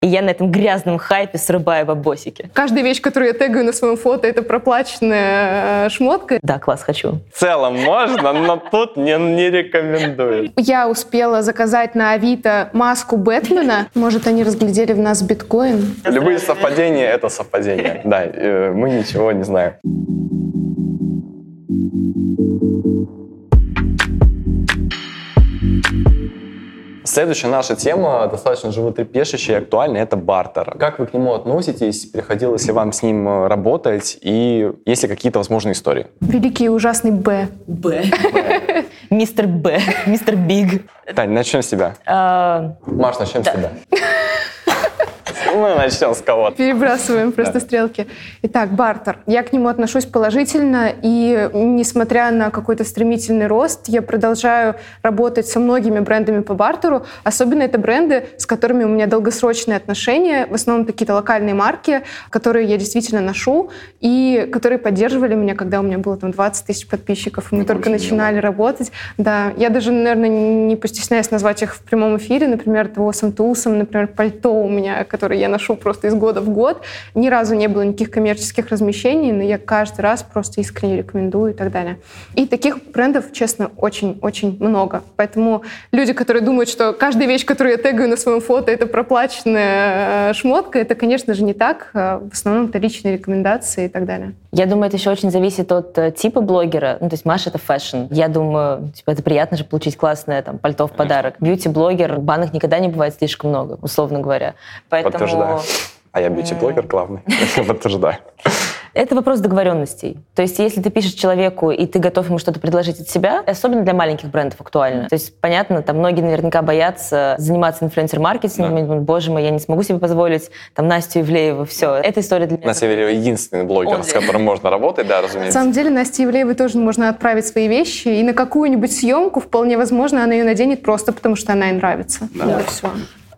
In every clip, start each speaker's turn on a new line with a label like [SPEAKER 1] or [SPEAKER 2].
[SPEAKER 1] И я на этом грязном хайпе срубаю бабосики.
[SPEAKER 2] Каждая вещь, которую я тегаю на своем фото, это проплаченная э, шмотка.
[SPEAKER 1] Да, класс, хочу.
[SPEAKER 3] В целом можно, но тут не, не рекомендую.
[SPEAKER 2] Я успела заказать на Авито маску Бэтмена. Может, они разглядели в нас биткоин?
[SPEAKER 3] Любые совпадения — это совпадения. Да, э, мы ничего не знаем. Следующая наша тема достаточно животрепещущая и актуальная – это бартер. Как вы к нему относитесь? Приходилось ли вам с ним э, работать? И есть ли какие-то возможные истории?
[SPEAKER 2] Великий и ужасный Б.
[SPEAKER 1] Б. Мистер Б. Мистер Биг.
[SPEAKER 3] Тань, начнем с тебя.
[SPEAKER 1] А,
[SPEAKER 3] Маш, начнем с тебя. Мы начнем с кого-то.
[SPEAKER 2] Перебрасываем просто
[SPEAKER 3] Да.
[SPEAKER 2] стрелки. Итак, бартер. Я к нему отношусь положительно, и несмотря на какой-то стремительный рост, я продолжаю работать со многими брендами по бартеру. Особенно это бренды, с которыми у меня долгосрочные отношения, в основном какие-то локальные марки, которые я действительно ношу, и которые поддерживали меня, когда у меня было там 20 тысяч подписчиков, и мы
[SPEAKER 3] Это
[SPEAKER 2] только начинали работать. Да, я даже, наверное, не постесняюсь назвать их в прямом эфире, например, того Самтусом, например, пальто у меня, которое я ношу просто из года в год. Ни разу не было никаких коммерческих размещений, но я каждый раз просто искренне рекомендую и так далее. И таких брендов, честно, очень-очень много. Поэтому люди, которые думают, что каждая вещь, которую я тегаю на своем фото, это проплаченная э, шмотка, это, конечно же, не так. Э, В основном это личные рекомендации и так далее.
[SPEAKER 1] Я думаю, это еще очень зависит от э, типа блогера. Ну, то есть Маша — это fashion. Я думаю, типа, это приятно же получить классное там пальто в подарок. Бьюти-блогер, банок никогда не бывает слишком много, условно говоря. Поэтому
[SPEAKER 3] Подтверждаю. А я бьюти-блогер главный. Подтверждаю.
[SPEAKER 1] это вопрос договоренностей. То есть если ты пишешь человеку, и ты готов ему что-то предложить от себя, особенно для маленьких брендов актуально. То есть, понятно, там многие наверняка боятся заниматься инфлюенсер-маркетингом,
[SPEAKER 3] Да.
[SPEAKER 1] и думают, боже мой, я не смогу себе позволить там Настю Ивлееву, все. Эта история для меня...
[SPEAKER 3] На Севере единственный блогер,
[SPEAKER 1] Он
[SPEAKER 3] с которым можно работать, да,
[SPEAKER 2] На
[SPEAKER 3] разумеется.
[SPEAKER 2] самом деле Насте Ивлеевой тоже можно отправить свои вещи, и на какую-нибудь съемку вполне возможно она ее наденет просто потому, что она ей нравится.
[SPEAKER 3] Да.
[SPEAKER 2] Вот и всё.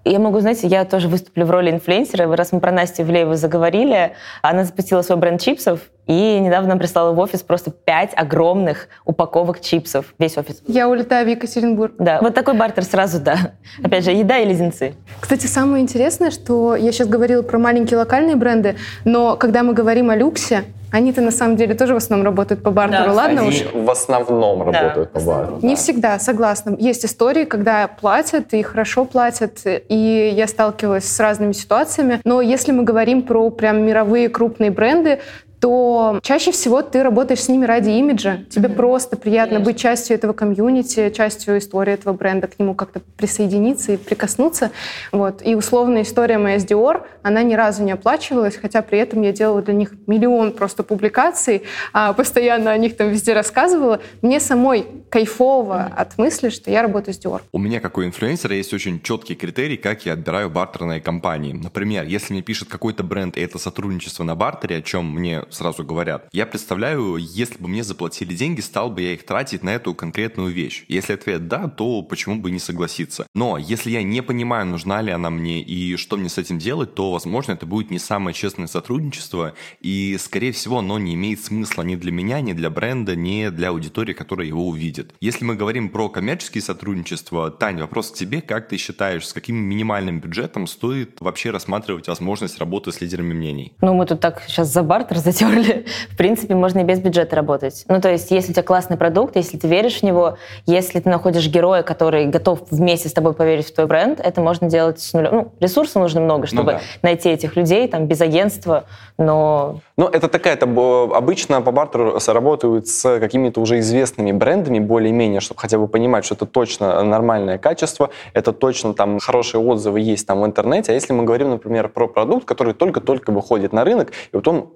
[SPEAKER 1] Я могу, знаете, я тоже выступлю в роли инфлюенсера. Раз мы про Настю Ивлееву заговорили, она запустила свой бренд чипсов, и недавно прислала в офис просто пять огромных упаковок чипсов. Весь офис.
[SPEAKER 2] Я улетаю в Екатеринбург.
[SPEAKER 1] Да, вот такой бартер сразу, да. Опять же, еда и леденцы.
[SPEAKER 2] Кстати, самое интересное, что я сейчас говорила про маленькие локальные бренды, но когда мы говорим о люксе, они-то на самом деле тоже в основном работают по бартеру,
[SPEAKER 1] Да,
[SPEAKER 2] ладно
[SPEAKER 3] Они
[SPEAKER 2] уж?
[SPEAKER 3] в основном работают по бару.
[SPEAKER 2] Не
[SPEAKER 3] да.
[SPEAKER 2] всегда, согласна. Есть истории, когда платят и хорошо платят, и я сталкивалась с разными ситуациями. Но если мы говорим про прям мировые крупные бренды, то чаще всего ты работаешь с ними ради имиджа. Тебе просто приятно
[SPEAKER 1] Конечно.
[SPEAKER 2] быть частью этого комьюнити, частью истории этого бренда, к нему как-то присоединиться и прикоснуться. Вот. И условная история моя с Dior, она ни разу не оплачивалась, хотя при этом я делала для них миллион просто публикаций, а постоянно о них там везде рассказывала. Мне самой кайфово от мысли, что я работаю с Dior.
[SPEAKER 4] У меня, как у инфлюенсера, есть очень четкий критерий, как я отбираю бартерные компании. Например, если мне пишет какой-то бренд, и это сотрудничество на бартере, о чем мне сразу говорят, я представляю, если бы мне заплатили деньги, стал бы я их тратить на эту конкретную вещь. Если ответ «да», то почему бы не согласиться? Но если я не понимаю, нужна ли она мне и что мне с этим делать, то, возможно, это будет не самое честное сотрудничество, и, скорее всего, оно не имеет смысла ни для меня, ни для бренда, ни для аудитории, которая его увидит. Если мы говорим про коммерческие сотрудничества, Тань, вопрос к тебе. Как ты считаешь, с каким минимальным бюджетом стоит вообще рассматривать возможность работы с лидерами мнений?
[SPEAKER 1] Ну, мы тут так сейчас за бартер затерли. В принципе, можно и без бюджета работать. Ну, то есть, если у тебя классный продукт, если ты веришь в него, если ты находишь героя, который готов вместе с тобой поверить в твой бренд, это можно делать с нуля. Ну, ресурсов нужно много, чтобы
[SPEAKER 4] да.
[SPEAKER 1] найти этих людей, там, без агентства, но
[SPEAKER 3] Ну, это такая, это обычно по бартеру работают с какими-то уже известными брендами, более-менее, чтобы хотя бы понимать, что это точно нормальное качество, это точно там хорошие отзывы есть там в интернете. А если мы говорим, например, про продукт, который только-только выходит на рынок, и потом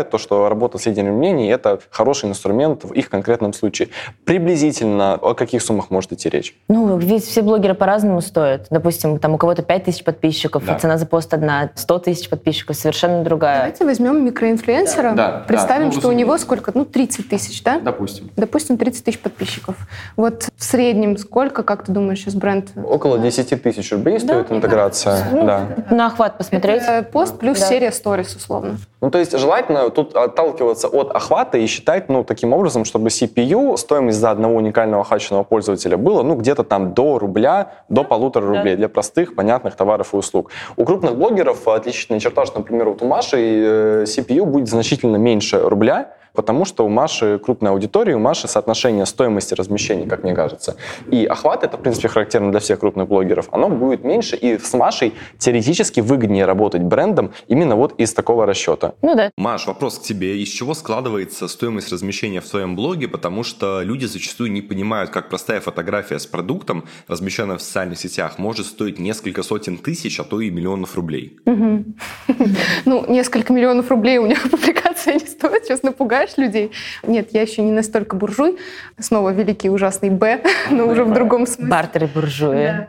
[SPEAKER 3] считают то, что работа с лидерами мнений – это хороший инструмент в их конкретном случае. Приблизительно о каких суммах может идти речь?
[SPEAKER 1] Ну, ведь все блогеры по-разному стоят. Допустим, там у кого-то 5 тысяч подписчиков,
[SPEAKER 4] Да.
[SPEAKER 1] а цена за пост одна, 100 тысяч подписчиков совершенно другая.
[SPEAKER 2] Давайте возьмем микроинфлюенсера,
[SPEAKER 4] Да, да,
[SPEAKER 2] представим,
[SPEAKER 4] ну,
[SPEAKER 2] что у него сколько? Ну, 30 тысяч, да?
[SPEAKER 4] Допустим.
[SPEAKER 2] Допустим, 30 тысяч подписчиков. Вот в среднем сколько, как ты думаешь, сейчас бренд?
[SPEAKER 3] Около 10 тысяч рублей стоит
[SPEAKER 2] Да.
[SPEAKER 3] интеграция. Да.
[SPEAKER 1] На охват посмотреть.
[SPEAKER 2] Это пост плюс
[SPEAKER 1] Да.
[SPEAKER 2] серия сторис, условно.
[SPEAKER 3] Ну, то есть желательно тут отталкиваться от охвата и считать, ну, таким образом, чтобы CPU, стоимость за одного уникального хаченного пользователя было, ну, где-то там до рубля, до полутора рублей для простых, понятных товаров и услуг. У крупных блогеров отличительная черта, что, например, вот у Маши э, CPU будет значительно меньше рубля, Потому что у Маши крупная аудитория, у Маши соотношение стоимости размещения, как мне кажется, и охват, это, в принципе, характерно для всех крупных блогеров, оно будет меньше, и с Машей теоретически выгоднее работать брендом именно вот из такого расчета.
[SPEAKER 1] Ну да.
[SPEAKER 4] Маш, вопрос к тебе. Из чего складывается стоимость размещения в твоем блоге? Потому что люди зачастую не понимают, как простая фотография с продуктом, размещенная в социальных сетях, может стоить несколько сотен тысяч, а то и миллионов рублей.
[SPEAKER 2] Ну, несколько миллионов рублей у меня публикация не стоит, сейчас напугаю пугаешь людей. Нет, я еще не настолько буржуй. Снова великий ужасный Б, но уже в другом смысле.
[SPEAKER 1] Бартеры буржуи. Да.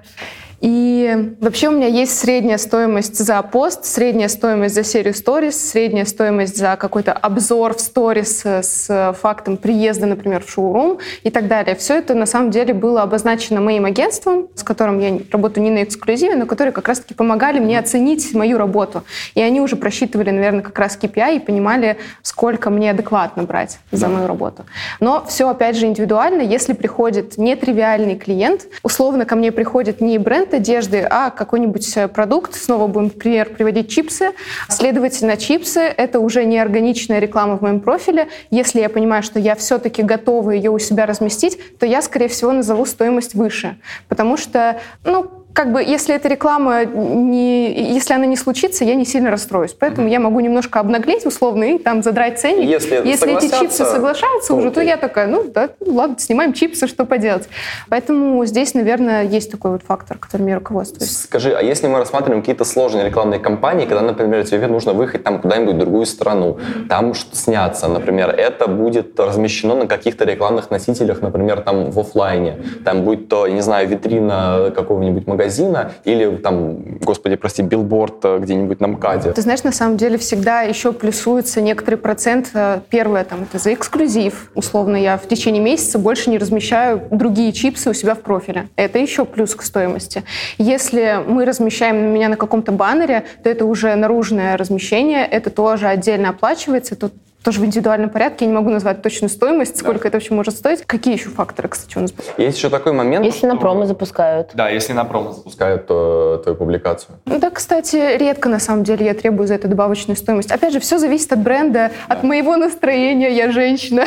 [SPEAKER 2] И вообще у меня есть средняя стоимость за пост, средняя стоимость за серию сторис, средняя стоимость за какой-то обзор в сторис с фактом приезда, например, в шоурум и так далее. Все это на самом деле было обозначено моим агентством, с которым я работаю не на эксклюзиве, но которые как раз-таки помогали мне оценить мою работу. И они уже просчитывали, наверное, как раз KPI и понимали, сколько мне адекватно брать за мою работу. Но все, опять же, индивидуально. Если приходит нетривиальный клиент, условно ко мне приходит не бренд, бренд одежды, а какой-нибудь э, продукт. Снова будем пример приводить чипсы. Следовательно, чипсы — это уже не органичная реклама в моем профиле. Если я понимаю, что я все-таки готова ее у себя разместить, то я, скорее всего, назову стоимость выше. Потому что, ну, как бы, если эта реклама не, если она не случится, я не сильно расстроюсь. Поэтому mm-hmm. я могу немножко обнаглеть условно и там задрать ценник.
[SPEAKER 3] Если,
[SPEAKER 2] если эти чипсы соглашаются уже, то я такая, ну да, ладно, снимаем чипсы, что поделать. Поэтому здесь, наверное, есть такой вот фактор, которым я руководствуюсь.
[SPEAKER 3] Скажи, а если мы рассматриваем какие-то сложные рекламные кампании, когда, например, тебе нужно выехать там куда-нибудь в другую страну, там что сняться, например, это будет размещено на каких-то рекламных носителях, например, там в офлайне, там будет то, я не знаю, витрина какого-нибудь магазина, магазина или там, господи, прости, билборд э, где-нибудь на МКАДе?
[SPEAKER 2] Ты знаешь, на самом деле всегда еще плюсуется некоторый процент. Э, первое, там, это за эксклюзив. Условно, я в течение месяца больше не размещаю другие чипсы у себя в профиле. Это еще плюс к стоимости. Если мы размещаем меня на каком-то баннере, то это уже наружное размещение, это тоже отдельно оплачивается. Тут тоже в индивидуальном порядке. Я не могу назвать точную стоимость, сколько да. это вообще может стоить. Какие еще факторы, кстати, у нас
[SPEAKER 3] были? Есть еще такой момент.
[SPEAKER 1] Если что... на промо запускают.
[SPEAKER 3] Да, если на промо запускают то, твою публикацию.
[SPEAKER 2] Ну да, кстати, редко на самом деле я требую за это добавочную стоимость. Опять же, все зависит от бренда, да. от моего настроения. Я женщина.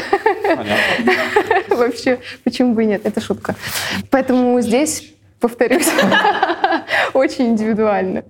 [SPEAKER 2] Вообще, почему бы и нет? Это шутка. Поэтому здесь повторюсь, очень индивидуально.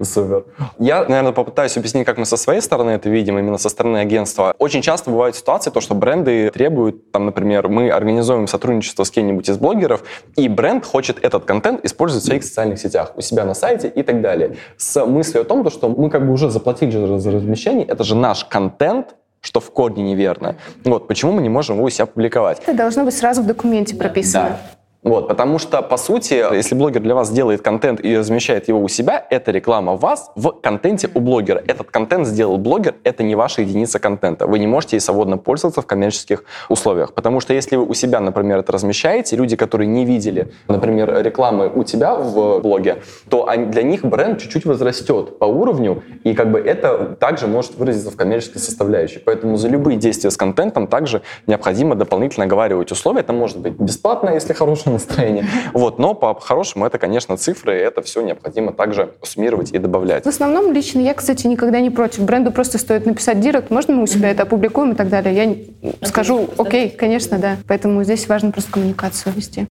[SPEAKER 3] Супер. Я, наверное, попытаюсь объяснить, как мы со своей стороны это видим, именно со стороны агентства. Очень часто бывают ситуации, то, что бренды требуют, там, например, мы организуем сотрудничество с кем-нибудь из блогеров, и бренд хочет этот контент использовать в своих социальных сетях, у себя на сайте и так далее. С мыслью о том, что мы как бы уже заплатили за размещение, это же наш контент, что в корне неверно. Вот, почему мы не можем его у себя публиковать?
[SPEAKER 2] Это должно быть сразу в документе прописано.
[SPEAKER 3] Да. Вот, потому что, по сути, если блогер для вас делает контент и размещает его у себя, это реклама вас в контенте у блогера. Этот контент сделал блогер, это не ваша единица контента. Вы не можете ей свободно пользоваться в коммерческих условиях. Потому что если вы у себя, например, это размещаете, люди, которые не видели, например, рекламы у тебя в блоге, то для них бренд чуть-чуть возрастет по уровню, и как бы это также может выразиться в коммерческой составляющей. Поэтому за любые действия с контентом также необходимо дополнительно оговаривать условия. Это может быть бесплатно, если хороший настроение. Вот, но по-хорошему это, конечно, цифры, и это все необходимо также суммировать и добавлять.
[SPEAKER 2] В основном лично я, кстати, никогда не против. Бренду просто стоит написать директ, можно мы у себя это опубликуем и так далее. Я скажу, окей, конечно, да. Поэтому здесь важно просто коммуникацию вести.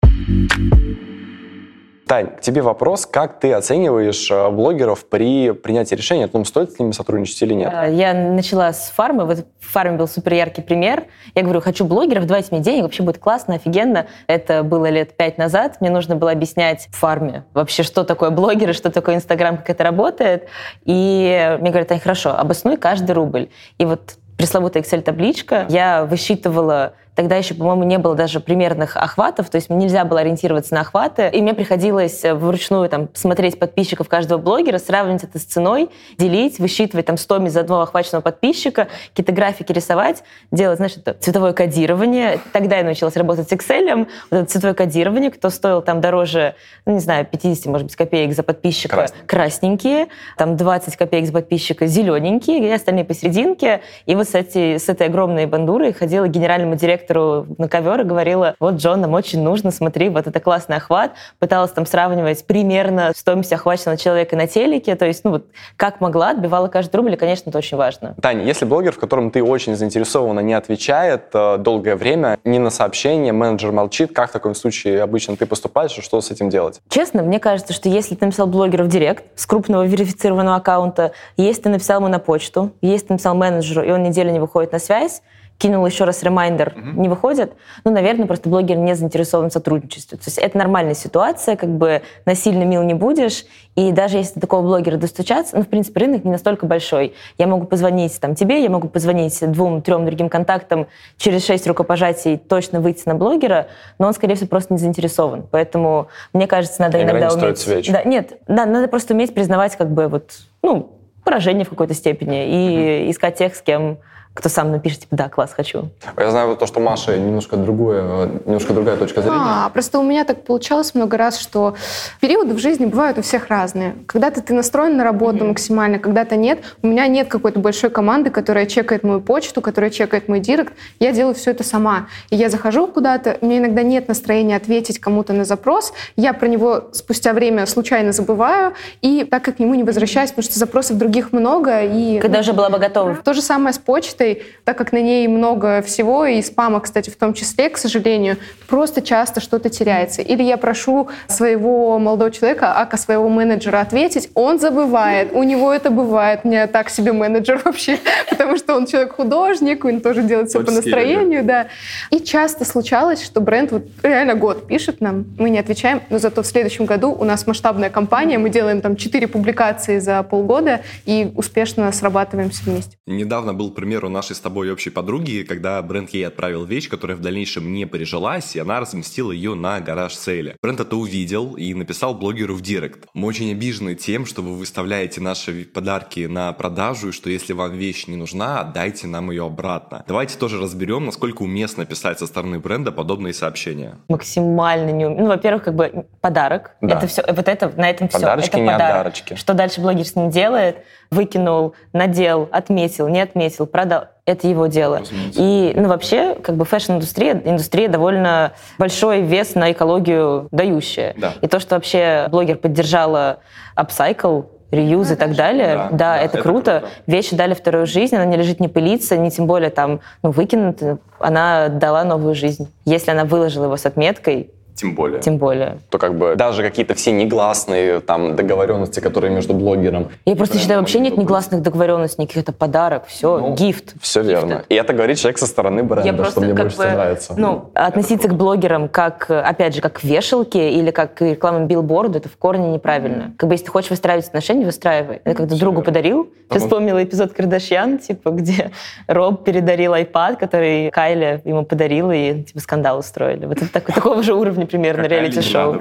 [SPEAKER 3] Тань, к тебе вопрос. Как ты оцениваешь э, блогеров при принятии решения о том, стоит с ними сотрудничать или нет?
[SPEAKER 1] Э, я начала с фармы. Вот в фарме был супер яркий пример. Я говорю, хочу блогеров, давайте мне денег, вообще будет классно, офигенно. Это было лет пять назад. Мне нужно было объяснять в фарме вообще, что такое блогеры, что такое Инстаграм, как это работает. И мне говорят, Тань, хорошо, обоснуй каждый рубль. И вот пресловутая Excel-табличка, я высчитывала Тогда еще, по-моему, не было даже примерных охватов, то есть нельзя было ориентироваться на охваты. И мне приходилось вручную там, смотреть подписчиков каждого блогера, сравнивать это с ценой, делить, высчитывать там стоимость за одного охваченного подписчика, какие-то графики рисовать, делать, знаешь, это цветовое кодирование. Тогда я научилась работать с Excel. Вот это цветовое кодирование, кто стоил там дороже, ну, не знаю, 50, может быть, копеек за подписчика,
[SPEAKER 3] Красный.
[SPEAKER 1] красненькие, там 20 копеек за подписчика зелененькие, и остальные посерединке. И вот с, эти, с этой огромной бандурой ходила генеральному директору на ковер и говорила, вот, Джон, нам очень нужно, смотри, вот это классный охват. Пыталась там сравнивать примерно стоимость охваченного человека на телеке, то есть, ну вот, как могла, отбивала каждый рубль, и, конечно, это очень важно.
[SPEAKER 3] Таня, если блогер, в котором ты очень заинтересована, не отвечает э, долгое время ни на сообщение, менеджер молчит, как в таком случае обычно ты поступаешь, и что с этим делать?
[SPEAKER 1] Честно, мне кажется, что если ты написал блогеру в директ с крупного верифицированного аккаунта, если ты написал ему на почту, если ты написал менеджеру, и он неделю не выходит на связь, кинул еще раз reminder, mm-hmm. не выходит, ну, наверное, просто блогер не заинтересован в сотрудничестве. То есть это нормальная ситуация, как бы насильно мил не будешь, и даже если до такого блогера достучаться, ну, в принципе, рынок не настолько большой. Я могу позвонить там тебе, я могу позвонить двум-трем другим контактам, через шесть рукопожатий точно выйти на блогера, но он, скорее всего, просто не заинтересован. Поэтому, мне кажется, надо
[SPEAKER 3] Игра
[SPEAKER 1] иногда
[SPEAKER 3] не
[SPEAKER 1] уметь...
[SPEAKER 3] свеч.
[SPEAKER 1] Да, нет, да, надо просто уметь признавать как бы вот, ну, поражение в какой-то степени и mm-hmm. искать тех, с кем кто сам напишет, типа, да, класс, хочу.
[SPEAKER 3] Я знаю то, что Маша немножко, другое, немножко другая точка зрения.
[SPEAKER 2] А, просто у меня так получалось много раз, что периоды в жизни бывают у всех разные. Когда-то ты настроен на работу mm-hmm. максимально, когда-то нет. У меня нет какой-то большой команды, которая чекает мою почту, которая чекает мой директ. Я делаю все это сама. И я захожу куда-то, у меня иногда нет настроения ответить кому-то на запрос. Я про него спустя время случайно забываю, и так как к нему не возвращаюсь, потому что запросов других много. И,
[SPEAKER 1] Когда уже была бы готова.
[SPEAKER 2] То же самое с почтой почтой, так как на ней много всего, и спама, кстати, в том числе, к сожалению, просто часто что-то теряется. Или я прошу своего молодого человека, ака своего менеджера ответить, он забывает, у него это бывает. У меня так себе менеджер вообще, потому что он человек-художник, он тоже делает все по настроению, да. И часто случалось, что бренд вот реально год пишет нам, мы не отвечаем, но зато в следующем году у нас масштабная кампания, мы делаем там четыре публикации за полгода и успешно срабатываемся вместе.
[SPEAKER 4] Недавно был пример у нашей с тобой общей подруги, когда бренд ей отправил вещь, которая в дальнейшем не прижилась, и она разместила ее на гараж сейле. Бренд это увидел и написал блогеру в директ. Мы очень обижены тем, что вы выставляете наши подарки на продажу, и что если вам вещь не нужна, отдайте нам ее обратно. Давайте тоже разберем, насколько уместно писать со стороны бренда подобные сообщения.
[SPEAKER 1] Максимально не. Ну, во-первых, как бы подарок.
[SPEAKER 3] Да.
[SPEAKER 1] Это все, вот это, на этом все.
[SPEAKER 3] Подарочки,
[SPEAKER 1] это
[SPEAKER 3] не
[SPEAKER 1] подарок.
[SPEAKER 3] отдарочки.
[SPEAKER 1] Что дальше блогер с ним делает? Выкинул, надел, отметил, не отметил, продал. Это его дело.
[SPEAKER 4] Разумеется.
[SPEAKER 1] И, ну, вообще, как бы fashion-индустрия, индустрия довольно большой вес на экологию дающая.
[SPEAKER 4] Да.
[SPEAKER 1] И то, что вообще блогер поддержала upcycle, реюз и так далее,
[SPEAKER 4] Да,
[SPEAKER 1] да,
[SPEAKER 4] да,
[SPEAKER 1] это,
[SPEAKER 4] это
[SPEAKER 1] круто.
[SPEAKER 4] круто.
[SPEAKER 1] Вещи дали вторую жизнь, она не лежит, не пылится, не тем более там, ну, выкинута. Она дала новую жизнь. Если она выложила его с отметкой,
[SPEAKER 4] Тем более.
[SPEAKER 1] тем более.
[SPEAKER 3] То как бы даже какие-то все негласные там договоренности, которые между блогером
[SPEAKER 1] Я просто считаю, вообще нет негласных договоренностей, никаких это подарок, все,
[SPEAKER 3] Ну,
[SPEAKER 1] гифт.
[SPEAKER 3] Все
[SPEAKER 1] Гифты.
[SPEAKER 3] верно. И это говорит человек со стороны бренда,
[SPEAKER 1] Я
[SPEAKER 3] что
[SPEAKER 1] просто
[SPEAKER 3] мне
[SPEAKER 1] как
[SPEAKER 3] больше
[SPEAKER 1] бы,
[SPEAKER 3] нравится.
[SPEAKER 1] ну, относиться к блогерам как, опять же, как к вешалке или как к рекламным билборду, это в корне неправильно. Как бы если ты хочешь выстраивать отношения, выстраивай. Я когда
[SPEAKER 3] Всё
[SPEAKER 1] другу
[SPEAKER 3] верно.
[SPEAKER 1] подарил, ты вспомнила эпизод Кардашьян, типа, где Роб передарил iPad, который Кайля ему подарила, и типа скандал устроили. Вот это так- такого же уровня примерно
[SPEAKER 4] Какая
[SPEAKER 1] реалити-шоу.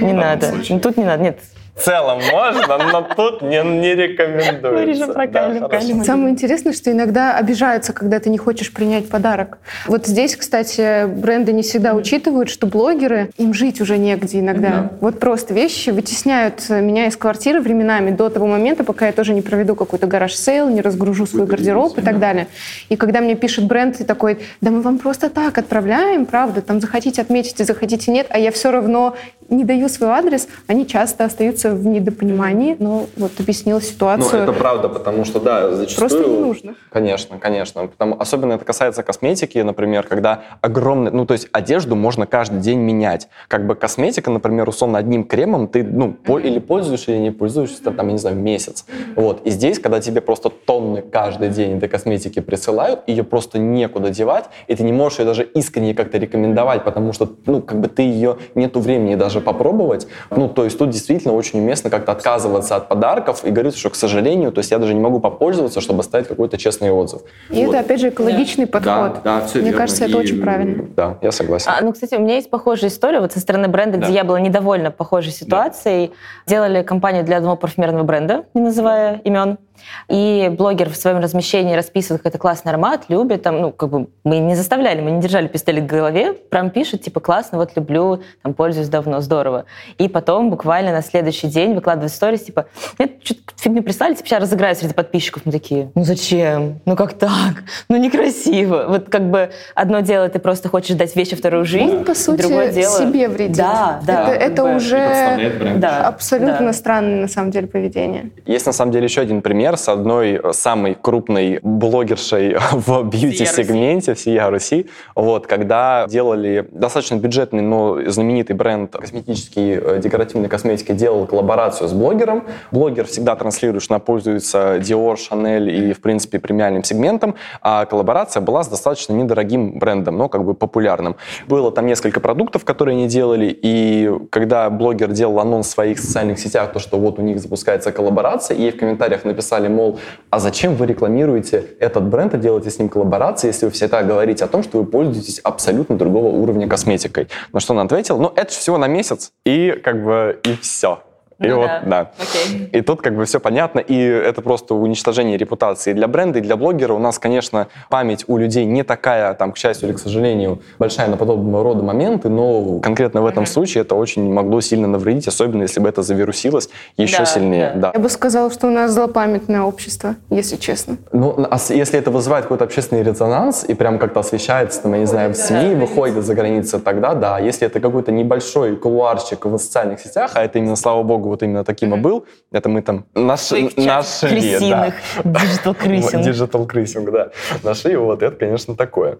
[SPEAKER 4] не надо
[SPEAKER 1] Не. Ну, Тут не надо, нет.
[SPEAKER 3] В целом можно, но тут не, не рекомендуется. Да,
[SPEAKER 2] Самое интересное, что иногда обижаются, когда ты не хочешь принять подарок. Вот здесь, кстати, бренды не всегда учитывают, что блогеры, им жить уже негде иногда. Вот просто вещи вытесняют меня из квартиры временами до того момента, пока я тоже не проведу какой-то гараж-сейл, не разгружу свой гардероб и так далее. И когда мне пишет бренд и такой, да мы вам просто так отправляем, правда, там захотите отметите, захотите нет, а я все равно не даю свой адрес, они часто остаются в недопонимании, но вот объяснила
[SPEAKER 3] Ну,
[SPEAKER 2] ситуацию.
[SPEAKER 3] это правда, потому что, да, зачастую...
[SPEAKER 2] Просто не нужно.
[SPEAKER 3] Конечно, конечно. Потому, особенно это касается косметики, например, когда огромный... Ну, то есть одежду можно каждый день менять. Как бы косметика, например, условно, одним кремом ты, ну, по- или пользуешься, или не пользуешься, там, я не знаю, месяц. Вот. И здесь, когда тебе просто тонны каждый день этой косметики присылают, ее просто некуда девать, и ты не можешь ее даже искренне как-то рекомендовать, потому что, ну, как бы ты ее... Нету времени даже попробовать. Ну, то есть тут действительно очень уместно как-то отказываться от подарков и говорить, что, к сожалению, то есть я даже не могу попользоваться, чтобы оставить какой-то честный отзыв.
[SPEAKER 2] И вот. это, опять же, экологичный да. подход. Да, да, все Мне верно. кажется, это и... очень правильно.
[SPEAKER 3] Да, я согласен.
[SPEAKER 1] А, ну, кстати, у меня есть похожая история вот со стороны бренда, да. где я была недовольна похожей ситуацией. Да. Делали компанию для одного парфюмерного бренда, не называя имен. И блогер в своем размещении расписывает, как это классный аромат, любит, там, ну, как бы мы не заставляли, мы не держали пистолет в голове, прям пишет, типа, классно, вот люблю, там, пользуюсь давно, здорово. И потом буквально на следующий день выкладывает сторис, типа, нет, что-то фигню прислали, типа, сейчас разыграю среди подписчиков. Мы такие, ну зачем? Ну как так? Ну некрасиво. Вот как бы одно дело, ты просто хочешь дать вещи вторую жизнь,
[SPEAKER 2] Он, по сути, другое дело... себе вредит.
[SPEAKER 1] Да, да.
[SPEAKER 2] Это, это уже да, абсолютно да. странное, на самом деле, поведение.
[SPEAKER 3] Есть, на самом деле, еще один пример с одной самой крупной блогершей в бьюти-сегменте всей Руси, вот, когда делали достаточно бюджетный, но знаменитый бренд косметический, э, декоративной косметики делал коллаборацию с блогером. Блогер всегда транслирует, что она пользуется Dior, Chanel и, в принципе, премиальным сегментом, а коллаборация была с достаточно недорогим брендом, но как бы популярным. Было там несколько продуктов, которые они делали, и когда блогер делал анонс в своих социальных сетях, то, что вот у них запускается коллаборация, и в комментариях написали, мол, а зачем вы рекламируете этот бренд и делаете с ним коллаборации, если вы всегда говорите о том, что вы пользуетесь абсолютно другого уровня косметикой? На что он ответил, ну, это всего на месяц, и как бы и все. И ну, вот, да. да. Okay. И тут как бы все понятно, и это просто уничтожение репутации для бренда, и для блогера. У нас, конечно, память у людей не такая, там, к счастью или к сожалению, большая на подобного рода моменты, но конкретно в этом mm-hmm. случае это очень могло сильно навредить, особенно если бы это завирусилось еще да, сильнее. Да.
[SPEAKER 2] Да. Я бы сказала, что у нас злопамятное общество, если честно.
[SPEAKER 3] Ну, а если это вызывает какой-то общественный резонанс и прям как-то освещается, там, я не знаю, в СМИ, выходит за границу, тогда да. Если это какой-то небольшой кулуарчик в социальных сетях, а это именно, слава богу, вот именно таким и был. Это мы там наши, нашли.
[SPEAKER 1] Да. Digital крысинг.
[SPEAKER 3] Digital крысинг, да. Нашли, вот это, конечно, такое.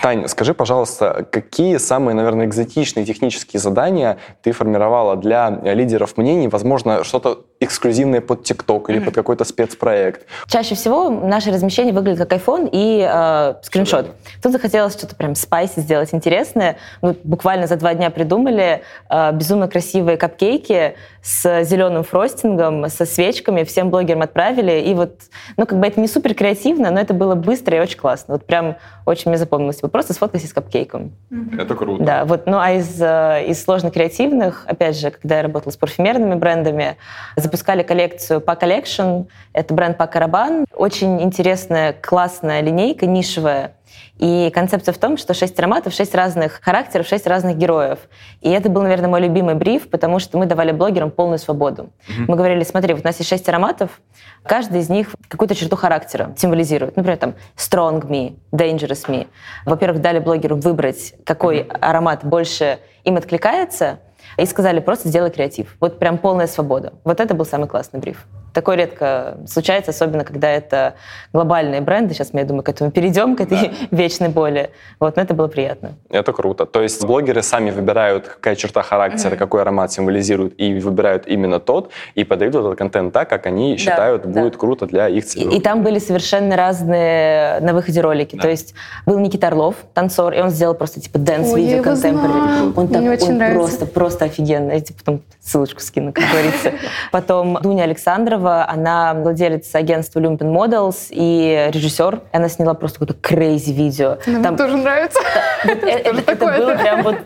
[SPEAKER 3] Таня, скажи, пожалуйста, какие самые, наверное, экзотичные технические задания ты формировала для лидеров мнений? Возможно, что-то эксклюзивное под ТикТок или mm-hmm. под какой-то спецпроект?
[SPEAKER 1] Чаще всего наше размещение выглядит как iPhone и э, скриншот. Тут захотелось что-то прям спайси сделать интересное. Мы буквально за два дня придумали э, безумно красивые капкейки с зеленым фростингом, со свечками, всем блогерам отправили. И вот, ну, как бы это не супер креативно, но это было быстро и очень классно. Вот прям очень мне запомнилось. Просто сфоткайтесь с капкейком.
[SPEAKER 3] Это круто.
[SPEAKER 1] Да, вот. Ну, а из, э, из сложно креативных, опять же, когда я работала с парфюмерными брендами, запускали коллекцию Pack Collection. Это бренд Pack Rabanne. Очень интересная, классная линейка, нишевая. И концепция в том, что шесть ароматов, шесть разных характеров, шесть разных героев. И это был, наверное, мой любимый бриф, потому что мы давали блогерам полную свободу. Mm-hmm. Мы говорили, смотри, вот у нас есть шесть ароматов, каждый из них какую-то черту характера символизирует. Например, там strong me, dangerous me. Во-первых, дали блогеру выбрать, какой mm-hmm. аромат больше им откликается, и сказали, просто сделай креатив. Вот прям полная свобода. Вот это был самый классный бриф. Такое редко случается, особенно когда это глобальные бренды. Сейчас мы, я думаю, к этому перейдем, к этой да. вечной боли. Вот, но это было приятно.
[SPEAKER 3] Это круто. То есть блогеры сами выбирают, какая черта характера, mm-hmm. какой аромат символизирует, и выбирают именно тот, и подают этот контент так, как они считают да, будет да. круто для их целей.
[SPEAKER 1] И, и там были совершенно разные на выходе ролики. Да. То есть был Никита Орлов, танцор, и он сделал просто типа dance-видео contemporary. Он, так, он нравится. просто, просто офигенно. Я тебе потом ссылочку скину, как говорится. Потом Дуня Александрова, она владелец агентства Lumpen Models и режиссер. Она сняла просто какое-то crazy видео.
[SPEAKER 2] Нам там, тоже нравится.
[SPEAKER 1] Это было прям вот...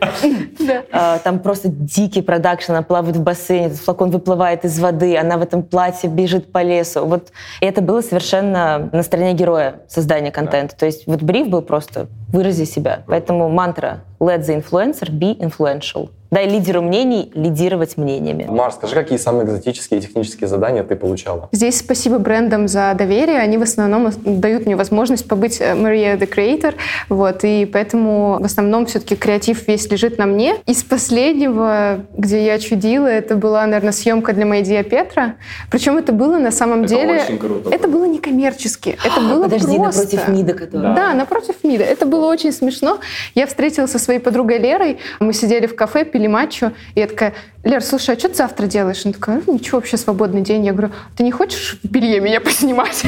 [SPEAKER 1] А, там просто дикий продакшн. Она плавает в бассейне, этот флакон выплывает из воды, она в этом платье бежит по лесу. Вот это было совершенно на стороне героя создания контента. То есть вот бриф был просто вырази себя. Поэтому мантра let the influencer be influential. Дай лидеру мнений лидировать мнениями.
[SPEAKER 3] Марс, скажи, какие самые экзотические технические задания ты получала?
[SPEAKER 2] Здесь спасибо брендам за доверие. Они в основном дают мне возможность побыть Maria the Creator. Вот, и поэтому в основном все-таки креатив весь лежит на мне. Из последнего, где я чудила, это была, наверное, съемка для моей Диа Петра. Причем это было на самом
[SPEAKER 3] это
[SPEAKER 2] деле...
[SPEAKER 3] Очень круто.
[SPEAKER 2] Это было не коммерчески. Это было
[SPEAKER 1] Подожди,
[SPEAKER 2] просто...
[SPEAKER 1] напротив МИДа, который...
[SPEAKER 2] Да. да, напротив МИДа. Это было было очень смешно. Я встретилась со своей подругой Лерой, мы сидели в кафе, пили матчу, и я такая, Лер, слушай, а что ты завтра делаешь? Она такая, ну, ничего, вообще свободный день. Я говорю, ты не хочешь в белье меня поснимать?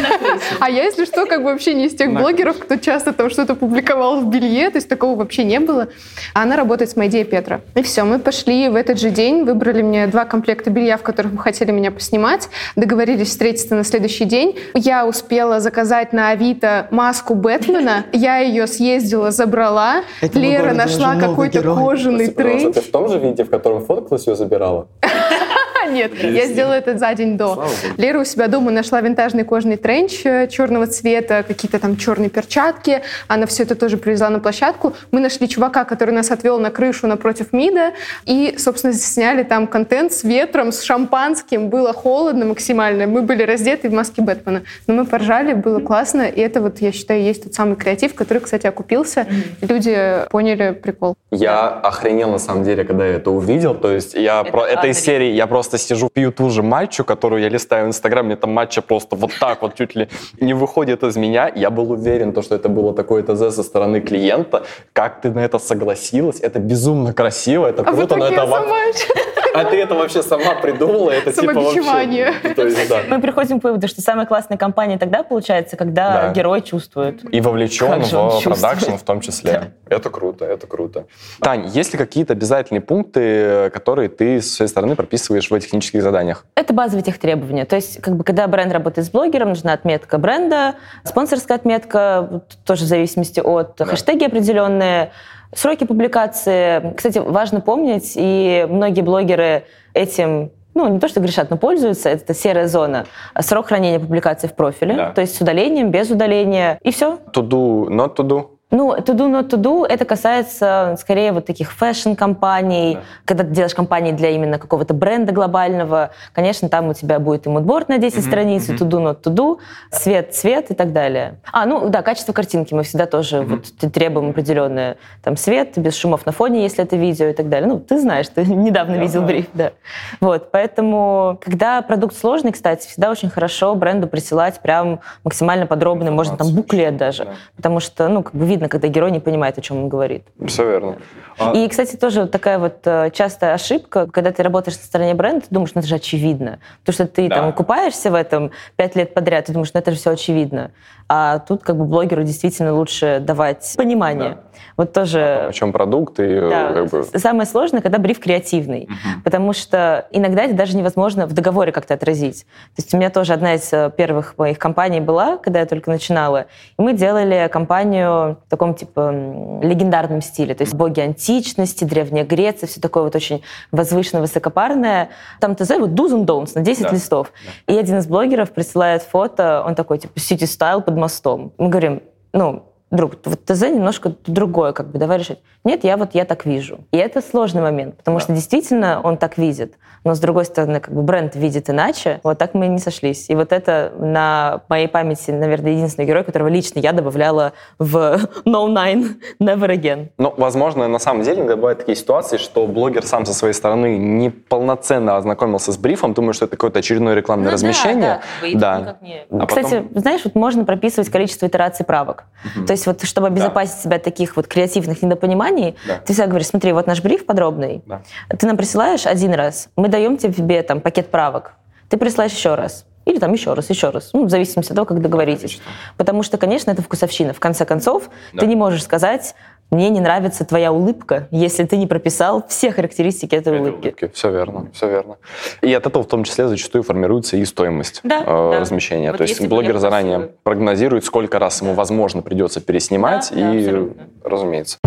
[SPEAKER 2] А я, если что, как бы вообще не из тех блогеров, кто часто там что-то публиковал в белье, то есть такого вообще не было. А она работает с моей Петра. И все, мы пошли в этот же день, выбрали мне два комплекта белья, в которых мы хотели меня поснимать, договорились встретиться на следующий день. Я успела заказать на Авито маску Бэтмена, я ее съездила, забрала. Лера нашла какой-то кожаный тренч.
[SPEAKER 3] Ты в том же виде, в котором фоткалась, ее забирала?
[SPEAKER 2] Нет, я сделала это за день до. Лера у себя дома нашла винтажный кожаный тренч э, черного цвета, какие-то там черные перчатки. Она все это тоже привезла на площадку. Мы нашли чувака, который нас отвел на крышу напротив МИДа. И, собственно, сняли там контент с ветром, с шампанским. Было холодно максимально. Мы были раздеты в маске Бэтмена. Но мы поржали, было классно. И это вот, я считаю, есть тот самый креатив, который, кстати, окупился. Люди поняли прикол.
[SPEAKER 3] Я охренел, на самом деле, когда я это увидел. То есть я
[SPEAKER 1] Это
[SPEAKER 3] про... это из
[SPEAKER 1] адрес.
[SPEAKER 3] серии, я просто сижу, пью ту же матчу, которую я листаю в Инстаграме, мне там матча просто вот так вот чуть ли не выходит из меня. Я был уверен, то, что это было такое ТЗ со стороны клиента. Как ты на это согласилась? Это безумно красиво, это
[SPEAKER 2] А
[SPEAKER 3] круто, но это
[SPEAKER 2] сама
[SPEAKER 3] А ты это вообще сама придумала? Это типа вообще... То есть, да.
[SPEAKER 1] Мы приходим к выводу, что самая классная компания тогда получается, когда
[SPEAKER 3] Да.
[SPEAKER 1] герой чувствует.
[SPEAKER 3] И вовлечен в продакшн в том числе. Это круто, это круто. Тань, есть ли какие-то обязательные пункты, которые ты с своей стороны прописываешь в технических заданиях?
[SPEAKER 1] Это базовые тех требования. То есть, как бы, когда бренд работает с блогером, нужна отметка бренда, спонсорская отметка, тоже в зависимости от хэштеги определенные, сроки публикации. Кстати, важно помнить, и многие блогеры этим ну, не то, что грешат, но пользуются, это серая зона. Срок хранения публикации в профиле,
[SPEAKER 3] Да.
[SPEAKER 1] то есть с удалением, без удаления, и все.
[SPEAKER 3] To do, not to do?
[SPEAKER 1] Ну, to do, not to do, это касается скорее вот таких fashion-компаний,
[SPEAKER 3] Да.
[SPEAKER 1] когда ты делаешь компании для именно какого-то бренда глобального, конечно, там у тебя будет и мудборд на 10 страниц, и to do, not to do, свет, цвет и так далее. А, ну да, качество картинки мы всегда тоже вот т- требуем определенное, там, свет, без шумов на фоне, если это видео и так далее. Ну, ты знаешь, ты недавно видел бриф, да. Вот, поэтому, когда продукт сложный, кстати, всегда очень хорошо бренду присылать прям максимально подробный, можно там буклет даже,
[SPEAKER 3] Да.
[SPEAKER 1] потому что, ну, как бы видно, когда герой не понимает, о чем он говорит.
[SPEAKER 3] Все верно. А,
[SPEAKER 1] И, кстати, тоже вот такая вот э, частая ошибка, когда ты работаешь на стороне бренда, ты думаешь, ну это же очевидно. То, что ты
[SPEAKER 3] Да.
[SPEAKER 1] там купаешься в этом пять лет подряд, ты думаешь, ну это же все очевидно. А тут как бы блогеру действительно лучше давать понимание.
[SPEAKER 3] Да.
[SPEAKER 1] Вот тоже...
[SPEAKER 3] о чем продукт и э,
[SPEAKER 1] Да,
[SPEAKER 3] как бы...
[SPEAKER 1] самое сложное, когда бриф креативный, потому что иногда это даже невозможно в договоре как-то отразить. То есть у меня тоже одна из э, первых моих компаний была, когда я только начинала, и мы делали компанию в таком типа легендарном стиле, то есть боги античности, древняя Греция, все такое вот очень возвышенное, высокопарное. Там ТЗ вот do's and don'ts на 10
[SPEAKER 3] Да.
[SPEAKER 1] листов. И один из блогеров присылает фото, он такой типа city style под мостом. Мы говорим, ну, друг, вот ТЗ немножко другое, как бы, давай решать. Нет, я вот я так вижу. И это сложный момент, потому что действительно он так видит. Но с другой стороны, как бы бренд видит иначе. Вот так мы и не сошлись. И вот это на моей памяти, наверное, единственный герой, которого лично я добавляла в No Nine Never Again.
[SPEAKER 3] Ну, возможно, на самом деле иногда бывают такие ситуации, что блогер сам со своей стороны не полноценно ознакомился с брифом, думает, что это какое-то очередное рекламное размещение. Да. А
[SPEAKER 1] Кстати,
[SPEAKER 3] потом-
[SPEAKER 1] знаешь, вот можно прописывать количество итераций правок. То есть вот, чтобы обезопасить себя от таких вот креативных недопониманий,
[SPEAKER 3] Да.
[SPEAKER 1] ты всегда говоришь, смотри, вот наш бриф подробный,
[SPEAKER 3] Да.
[SPEAKER 1] ты нам присылаешь один раз, мы даем тебе там пакет правок, ты присылаешь еще раз. Или там еще раз, еще раз. Ну, в зависимости от того, как договоритесь.
[SPEAKER 3] Отлично.
[SPEAKER 1] Потому что, конечно, это вкусовщина. В конце концов,
[SPEAKER 3] Да.
[SPEAKER 1] ты не можешь сказать, мне не нравится твоя улыбка, если ты не прописал все характеристики этой улыбки.
[SPEAKER 3] Все верно, все верно. И от этого в том числе зачастую формируется и стоимость
[SPEAKER 1] Да,
[SPEAKER 3] э,
[SPEAKER 1] да.
[SPEAKER 3] размещения.
[SPEAKER 1] Вот
[SPEAKER 3] То есть блогер заранее
[SPEAKER 1] планирует.
[SPEAKER 3] прогнозирует, сколько раз ему, возможно, придется переснимать,
[SPEAKER 1] Да, да,
[SPEAKER 3] и,
[SPEAKER 1] абсолютно.
[SPEAKER 3] разумеется.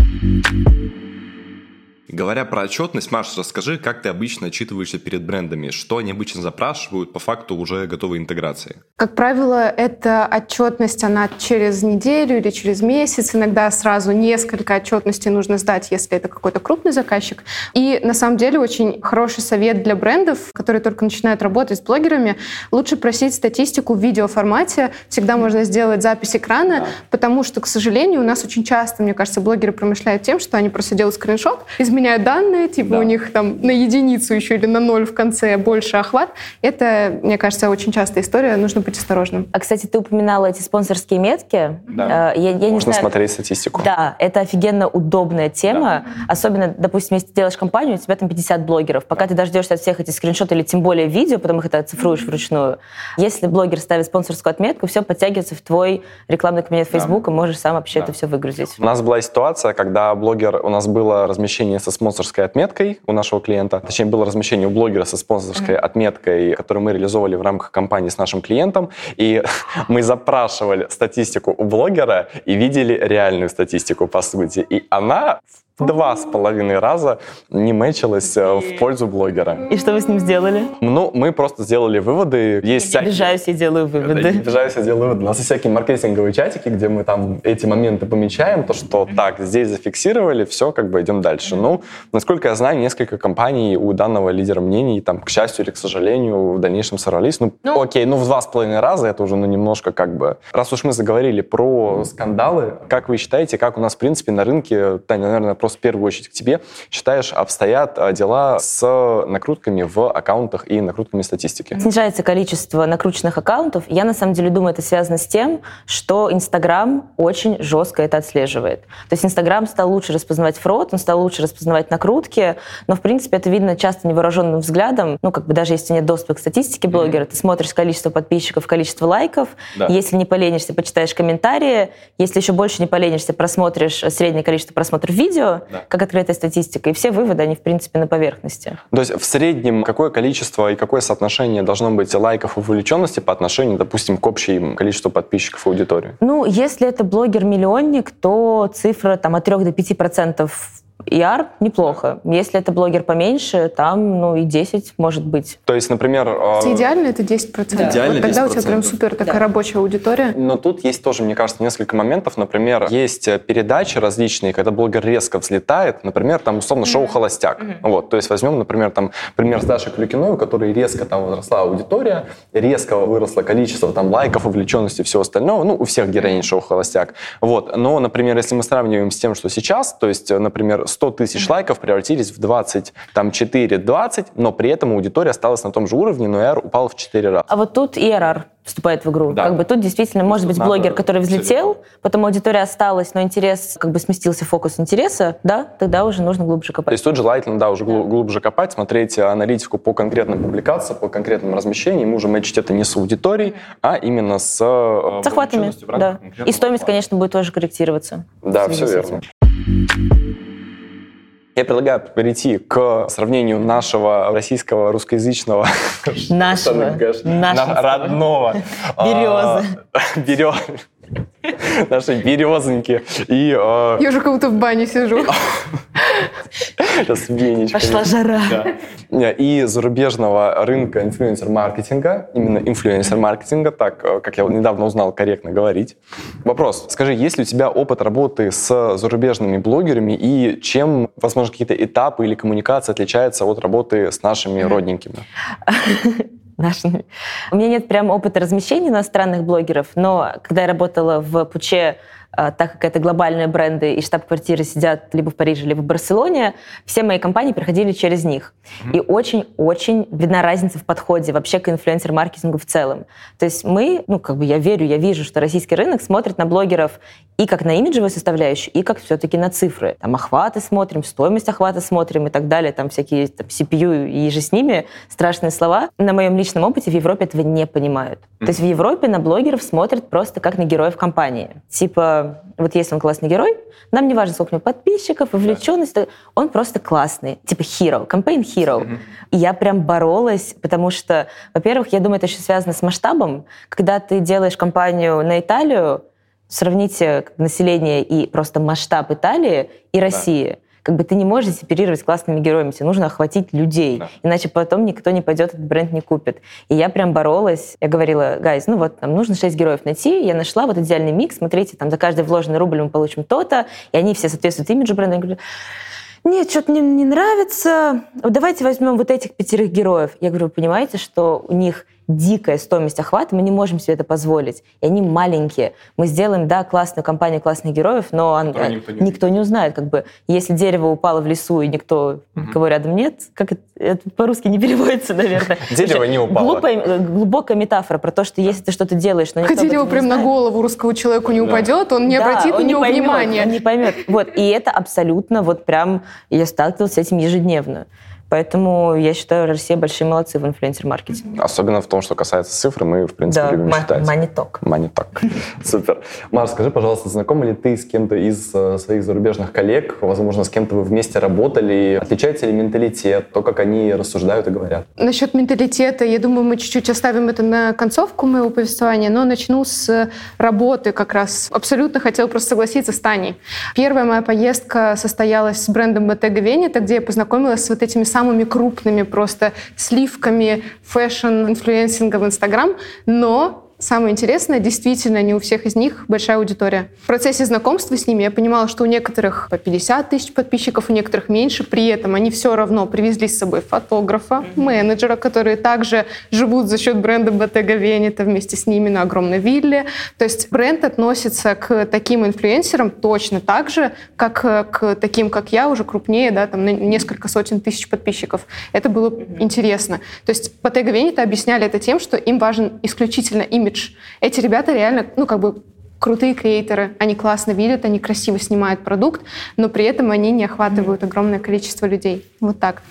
[SPEAKER 4] Говоря про отчетность, Маш, расскажи, как ты обычно отчитываешься перед брендами? Что они обычно запрашивают по факту уже готовой интеграции?
[SPEAKER 2] Как правило, эта отчетность, она через неделю или через месяц. Иногда сразу несколько отчетностей нужно сдать, если это какой-то крупный заказчик. И на самом деле очень хороший совет для брендов, которые только начинают работать с блогерами. Лучше просить статистику в видеоформате. Всегда можно сделать запись экрана, потому что, к сожалению, у нас очень часто, мне кажется, блогеры промышляют тем, что они просто делают скриншот, измеряют изменяют данные, типа
[SPEAKER 3] Да.
[SPEAKER 2] у них там на единицу еще или на ноль в конце больше охват. Это, мне кажется, очень частая история, нужно быть осторожным.
[SPEAKER 1] А, кстати, ты упоминала эти спонсорские метки.
[SPEAKER 3] Да.
[SPEAKER 1] Э, Я, я не
[SPEAKER 3] Можно
[SPEAKER 1] знаю,
[SPEAKER 3] смотреть статистику.
[SPEAKER 1] Да, это офигенно удобная тема. Особенно, допустим, если ты делаешь компанию, у тебя там 50 блогеров. Пока ты дождешься от всех этих скриншотов или тем более видео, потом их это оцифруешь вручную. Если блогер ставит спонсорскую отметку, все подтягивается в твой рекламный кабинет Facebook, и можешь сам вообще это все выгрузить.
[SPEAKER 3] У нас была ситуация, когда блогер, у нас было размещение со спонсорской отметкой у нашего клиента, точнее, было размещение у блогера со спонсорской отметкой, которую мы реализовывали в рамках компании с нашим клиентом, и мы запрашивали статистику у блогера и видели реальную статистику, по сути. И она в два с половиной раза не мэчилась э, в пользу блогера.
[SPEAKER 1] И что вы с ним сделали?
[SPEAKER 3] Ну, мы просто сделали выводы. Есть
[SPEAKER 1] Я
[SPEAKER 3] всякие-
[SPEAKER 1] обижаюсь и делаю выводы.
[SPEAKER 3] не обижаюсь, я делаю выводы. У нас есть всякие маркетинговые чатики, где мы там эти моменты помечаем, то, что так, здесь зафиксировали, все, как бы идем дальше. Ну, насколько я знаю, несколько компаний у данного лидера мнений, там, к счастью или к сожалению, в дальнейшем сорвались. Ну,
[SPEAKER 1] Ну.
[SPEAKER 3] окей, ну, в два с половиной раза это уже, ну, немножко как бы... Раз уж мы заговорили про скандалы, как вы считаете, как у нас, в принципе, на рынке, Таня, наверное, просто в первую очередь к тебе, считаешь, обстоят а, дела с накрутками в аккаунтах и накрутками статистики?
[SPEAKER 1] Снижается количество накрученных аккаунтов. Я на самом деле думаю, это связано с тем, что Инстаграм очень жестко это отслеживает. То есть Инстаграм стал лучше распознавать фрод, он стал лучше распознавать накрутки, но в принципе это видно часто невооруженным взглядом. Ну, как бы даже если нет доступа к статистике блогера, ты смотришь количество подписчиков, количество лайков.
[SPEAKER 3] Да.
[SPEAKER 1] Если не поленишься, почитаешь комментарии. Если еще больше не поленишься, просмотришь среднее количество просмотров видео,
[SPEAKER 3] Да.
[SPEAKER 1] как открытая статистика. И все выводы, они в принципе на поверхности.
[SPEAKER 3] То есть в среднем какое количество и какое соотношение должно быть лайков и вовлеченности по отношению, допустим, к общему количеству подписчиков и аудитории?
[SPEAKER 1] Ну, если это блогер-миллионник, то цифра там от 3 до 5 процентов ER неплохо. Если это блогер поменьше, там, ну, и 10 может быть.
[SPEAKER 3] То есть, например... э,
[SPEAKER 2] Идеально это 10%.
[SPEAKER 4] Идеально
[SPEAKER 2] Вот тогда у тебя прям
[SPEAKER 4] 10%.
[SPEAKER 2] супер такая
[SPEAKER 1] Да.
[SPEAKER 2] рабочая аудитория.
[SPEAKER 3] Но тут есть тоже, мне кажется, несколько моментов. Например, есть э, передачи различные, когда блогер резко взлетает. Например, там, условно, шоу «Холостяк». Вот, то есть возьмем, например, там, пример с Дашей Клюкиной, у которой резко там возросла аудитория, резко выросло количество там лайков, увлеченности и всего остального. Ну, у всех героинь шоу «Холостяк». Вот. Но, например, если мы сравниваем с тем, что сейчас, то есть, э, например, 100 тысяч лайков превратились в 20, там, 4-20, но при этом аудитория осталась на том же уровне, но AR упал в 4 раза.
[SPEAKER 1] А вот тут ERR вступает в игру.
[SPEAKER 3] Да.
[SPEAKER 1] Как бы тут действительно может быть
[SPEAKER 3] надо
[SPEAKER 1] блогер, который взлетел, потом аудитория осталась, но интерес, как бы сместился фокус интереса, да, тогда уже нужно глубже
[SPEAKER 3] То
[SPEAKER 1] копать.
[SPEAKER 3] есть тут желательно, да, уже глу- глубже копать, смотреть э, аналитику по конкретным публикациям, по конкретным размещениям, уже мэчить это не с аудиторией, а именно с... э, в рамках
[SPEAKER 1] да. И стоимость, конечно, будет тоже корректироваться.
[SPEAKER 3] Да, все верно. Я предлагаю перейти к сравнению нашего российского русскоязычного
[SPEAKER 1] Нашего,
[SPEAKER 3] на-
[SPEAKER 1] нашего.
[SPEAKER 3] родного
[SPEAKER 1] Березы.
[SPEAKER 3] березы нашей березоньки и э,
[SPEAKER 2] Я уже как будто в бане сижу.
[SPEAKER 3] с веничками.
[SPEAKER 1] Пошла жара.
[SPEAKER 3] Да. И зарубежного рынка инфлюенсер-маркетинга, именно инфлюенсер-маркетинга, так, э, как я недавно узнал, корректно говорить. Вопрос. Скажи, есть ли у тебя опыт работы с зарубежными блогерами и чем, возможно, какие-то этапы или коммуникация отличается от работы с нашими родненькими?
[SPEAKER 1] нашими. У меня нет прям опыта размещения иностранных блогеров, но когда я работала в Пуче, так как это глобальные бренды и штаб-квартиры сидят либо в Париже, либо в Барселоне, все мои компании проходили через них. И очень-очень видна разница в подходе вообще к инфлюенсер-маркетингу в целом. То есть мы, ну как бы я верю, я вижу, что российский рынок смотрит на блогеров и как на имиджевую составляющую, и как все-таки на цифры. Там охваты смотрим, стоимость охвата смотрим и так далее, там всякие там, CPU и же с ними, страшные слова. На моем личном опыте в Европе этого не понимают. То есть в Европе на блогеров смотрят просто как на героев компании. Типа, вот если он классный герой, нам не важно, сколько у него подписчиков, вовлеченность, он просто классный. Типа hero, campaign hero. И я прям боролась, потому что, во-первых, я думаю, это еще связано с масштабом. Когда ты делаешь кампанию на Италию, сравните население и просто масштаб Италии и России. Как бы ты не можешь оперировать классными героями, тебе нужно охватить людей,
[SPEAKER 3] Да.
[SPEAKER 1] иначе потом никто не пойдет, этот бренд не купит. И я прям боролась, я говорила, гайз, ну вот, там нужно 6 героев найти, я нашла вот идеальный микс, смотрите, там за каждый вложенный рубль мы получим то-то, и они все соответствуют имиджу бренда. Я говорю, нет, что-то мне не нравится, давайте возьмем вот этих пятерых героев. Я говорю, вы понимаете, что у них дикая стоимость охвата, мы не можем себе это позволить. И они маленькие. Мы сделаем, да, классную компанию, классных героев, но он, никто, не, никто не узнает. Как бы, если дерево упало в лесу, и никто, угу. кого рядом нет, как это, это по-русски не переводится, наверное.
[SPEAKER 3] Дерево не упало.
[SPEAKER 1] Глупая, глубокая метафора про то, что если ты что-то делаешь, но
[SPEAKER 2] никто Дерево прям на голову русского человеку не упадет, он не обратит на него внимания.
[SPEAKER 1] Он не поймет. Вот. И это абсолютно вот прям, я сталкивалась с этим ежедневно. Поэтому я считаю, Россия большие молодцы в инфлюенсер-маркетинге.
[SPEAKER 3] Особенно в том, что касается цифр, мы, в принципе,
[SPEAKER 1] да,
[SPEAKER 3] любим считать.
[SPEAKER 1] Маниток.
[SPEAKER 3] Маниток. Супер. Мар, скажи, пожалуйста, знакомы ли ты с кем-то из э, своих зарубежных коллег? Возможно, с кем-то вы вместе работали? Отличается ли менталитет, то, как они рассуждают и говорят?
[SPEAKER 2] Насчет менталитета, я думаю, мы чуть-чуть оставим это на концовку моего повествования, но начну с работы как раз. Абсолютно хотела просто согласиться с Таней. Первая моя поездка состоялась с брендом Bottega Veneta, где я познакомилась с вот этими самыми самыми крупными просто сливками fashion-инфлюенсинга в Инстаграм, но Самое интересное, действительно, не у всех из них большая аудитория. В процессе знакомства с ними я понимала, что у некоторых по 50 тысяч подписчиков, у некоторых меньше. При этом они все равно привезли с собой фотографа, менеджера, которые также живут за счет бренда Bottega Veneta вместе с ними на огромной вилле. То есть бренд относится к таким инфлюенсерам точно так же, как к таким, как я, уже крупнее, да, там на несколько сотен тысяч подписчиков. Это было интересно. То есть Bottega Veneta объясняли это тем, что им важен исключительно имидж имидж. Эти ребята реально, ну, как бы крутые креаторы, они классно видят, они красиво снимают продукт, но при этом они не охватывают огромное количество людей. Вот так.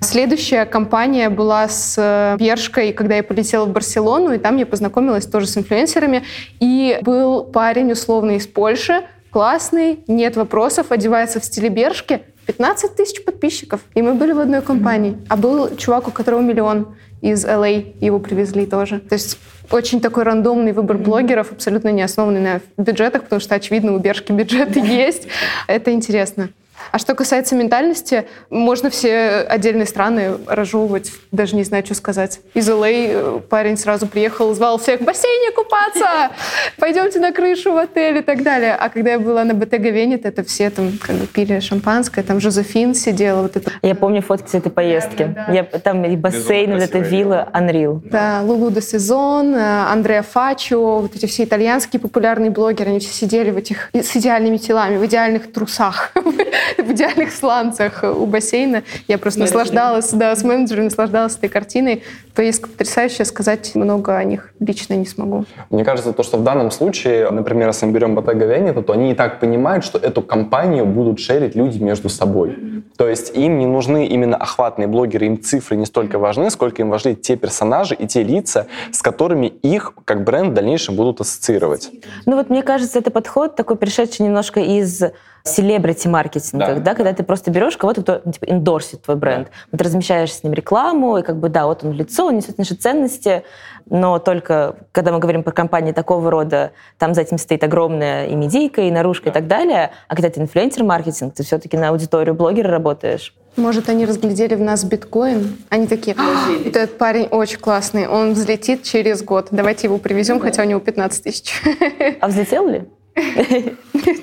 [SPEAKER 2] Следующая компания была с Бершкой, когда я полетела в Барселону, и там я познакомилась тоже с инфлюенсерами. И был парень условно из Польши, классный, нет вопросов, одевается в стиле Бершки, 15 тысяч подписчиков. И мы были в одной компании. А был чувак, у которого миллион из LA, его привезли тоже. То есть очень такой рандомный выбор блогеров, абсолютно не основанный на бюджетах, потому что, очевидно, у Бершки бюджеты есть. Это интересно. А что касается ментальности, можно все отдельные страны разжевывать, даже не знаю, что сказать. Из LA э, парень сразу приехал, звал всех в бассейне купаться, пойдемте на крышу в отель и так далее. А когда я была на Bottega Veneta, это все там как бы пили шампанское, там Жозефин сидела. Вот это.
[SPEAKER 1] Я помню фотки с этой поездки. Да, да, да. Я, там и бассейн, вот эта вилла, Unreal.
[SPEAKER 2] Да, Лулу де Сезон, э, Андреа Фачо, вот эти все итальянские популярные блогеры, они все сидели в этих с идеальными телами, в идеальных трусах в идеальных сланцах у бассейна. Я просто наслаждалась, да, с менеджером наслаждалась этой картиной. Поездка потрясающая, сказать много о них лично не смогу.
[SPEAKER 3] Мне кажется, то, что в данном случае, например, если мы берем Bottega Veneta, то они и так понимают, что эту компанию будут шерить люди между собой. Mm-hmm. То есть им не нужны именно охватные блогеры, им цифры не столько важны, сколько им важны те персонажи и те лица, с которыми их как бренд в дальнейшем будут ассоциировать.
[SPEAKER 1] Ну вот мне кажется, это подход такой пришедший немножко из селебрити маркетинга, да. да, когда ты просто берешь кого-то, кто типа эндорсит твой бренд. Да. Вот размещаешь с ним рекламу, и как бы, да, вот он в лицо, он несет наши ценности, но только когда мы говорим про компании такого рода, там за этим стоит огромная и медийка, и наружка, да. и так далее. А когда ты инфлюенсер-маркетинг, ты все-таки на аудиторию блогера работаешь.
[SPEAKER 2] Может, они разглядели в нас биткоин? Они такие, «А, этот парень очень классный, он взлетит через год. Давайте его привезем, ну, хотя у него 15 тысяч.
[SPEAKER 1] А взлетел ли?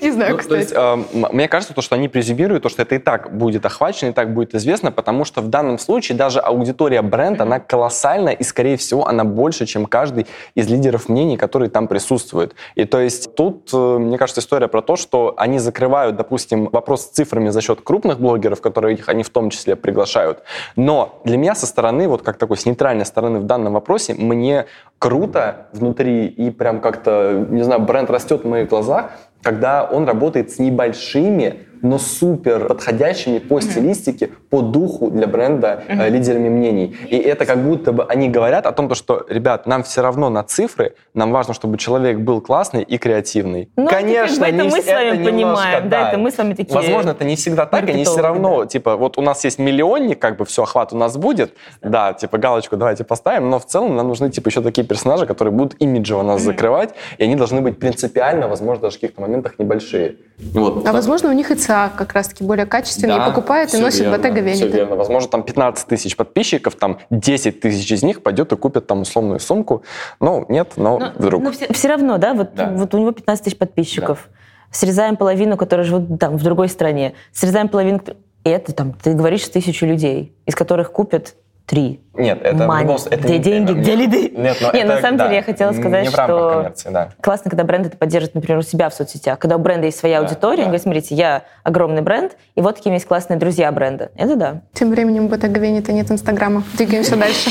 [SPEAKER 2] Не знаю, ну, кстати. Э,
[SPEAKER 3] мне кажется, то, что они презюмируют, то, что это и так будет охвачено, и так будет известно, потому что в данном случае даже аудитория бренда, она колоссальная, и, скорее всего, она больше, чем каждый из лидеров мнений, которые там присутствуют. И то есть тут, э, мне кажется, история про то, что они закрывают, допустим, вопрос с цифрами за счет крупных блогеров, которые их они в том числе приглашают. Но для меня со стороны, вот как такой с нейтральной стороны в данном вопросе, мне круто внутри и прям как-то, не знаю, бренд растет в моих глазах, когда он работает с небольшими но супер подходящими по стилистике, по духу для бренда э, лидерами мнений. И это как будто бы они говорят о том, что, ребят, нам все равно на цифры, нам важно, чтобы человек был классный и креативный.
[SPEAKER 1] Ну, Конечно, это мы с вами это понимаем, да, да, это мы с вами такие.
[SPEAKER 3] Возможно, это не всегда так, они все равно, да. типа, вот у нас есть миллионник, как бы все, охват у нас будет, да, типа, галочку давайте поставим, но в целом нам нужны, типа, еще такие персонажи, которые будут имиджево нас закрывать, и они должны быть принципиально, возможно, даже в каких-то моментах небольшие.
[SPEAKER 2] Вот, а так. возможно, у них и ЦА как раз-таки более качественные, да, и покупают и носят верно, Bottega Veneta. Все
[SPEAKER 3] верно. Возможно, там 15 тысяч подписчиков, там 10 тысяч из них пойдет и купит там условную сумку. Ну, нет, но, но вдруг. Но
[SPEAKER 1] все, все равно, да, вот, да. вот у него 15 тысяч подписчиков. Да. Срезаем половину, которые живут там, в другой стране. Срезаем половину... И это там, ты говоришь, тысячу людей, из которых купят три
[SPEAKER 3] Нет, это в
[SPEAKER 1] Money.
[SPEAKER 3] любом случае- это
[SPEAKER 1] где
[SPEAKER 3] не-
[SPEAKER 1] деньги,
[SPEAKER 3] нет,
[SPEAKER 1] где лиды?
[SPEAKER 3] Нет, но
[SPEAKER 1] Не,
[SPEAKER 3] это,
[SPEAKER 1] на самом
[SPEAKER 3] да,
[SPEAKER 1] деле я хотела сказать,
[SPEAKER 3] не в
[SPEAKER 1] что
[SPEAKER 3] коммерции, да.
[SPEAKER 1] классно, когда бренд это поддерживает, например, у себя в соцсетях. Когда у бренда есть своя
[SPEAKER 3] Да,
[SPEAKER 1] аудитория,
[SPEAKER 3] да.
[SPEAKER 1] он говорит, смотрите, я огромный бренд, и вот такие есть классные друзья бренда. Это да.
[SPEAKER 2] Тем временем в Ботаговене-то нет Инстаграма. Двигаемся дальше.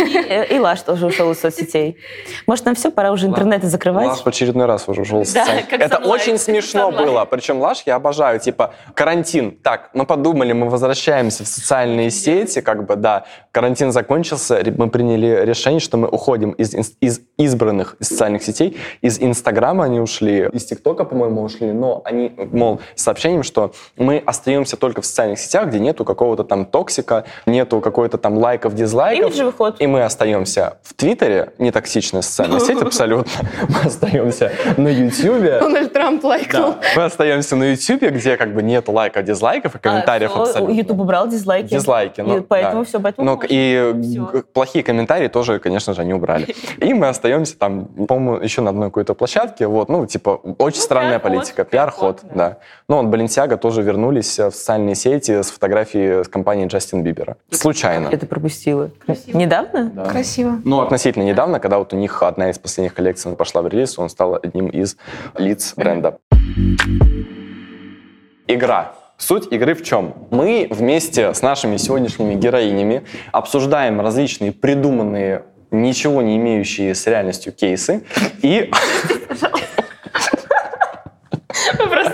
[SPEAKER 1] И, э, и Лаш тоже ушел из соцсетей. Может, нам все, пора уже интернеты закрывать?
[SPEAKER 3] Лаш в очередной раз уже ушел с
[SPEAKER 1] Да,
[SPEAKER 3] сцены.
[SPEAKER 1] как
[SPEAKER 3] Это очень смешно было. Причем Лаш я обожаю. Типа, карантин. Так, мы подумали, мы возвращаемся в социальные сети. Как бы, да, карантин закончился. Мы приняли решение, что мы уходим из, из избранных социальных сетей. Из Инстаграма они ушли. Из ТикТока, по-моему, ушли. Но они, мол, с сообщением, что мы остаемся только в социальных сетях, где нету какого-то там токсика, нету какой-то там лайков, дизлайков. И мы остаемся в Твиттере, не токсичная социальная сеть абсолютно. Мы остаемся на Ютьюбе.
[SPEAKER 2] Дональд Трамп лайкнул.
[SPEAKER 3] Мы остаемся на Ютьюбе, где как бы нет лайков, дизлайков и комментариев
[SPEAKER 1] А,
[SPEAKER 3] абсолютно.
[SPEAKER 1] Ютуб убрал дизлайки.
[SPEAKER 3] Дизлайки. Ну,
[SPEAKER 1] поэтому все, поэтому
[SPEAKER 3] Ну, и
[SPEAKER 1] Всё.
[SPEAKER 3] г- плохие комментарии тоже, конечно же, они убрали. И мы остаемся там, по-моему, еще на одной какой-то площадке. Вот, ну, типа, очень странная
[SPEAKER 1] пиар-ход,
[SPEAKER 3] политика. Пиар-ход,
[SPEAKER 1] пиар-ход,
[SPEAKER 3] да. Ну, вот Баленсиага тоже вернулись э, в социальные сети с фотографией с компанией Джастин Бибера. Случайно.
[SPEAKER 1] Это пропустила. Недавно?
[SPEAKER 3] Да.
[SPEAKER 2] Красиво.
[SPEAKER 3] Ну, относительно недавно, когда вот у них одна из последних коллекций пошла в релиз, он стал одним из лиц бренда. Игра. Суть игры в чем? Мы вместе с нашими сегодняшними героинями обсуждаем различные придуманные, ничего не имеющие с реальностью кейсы. И
[SPEAKER 1] Просто,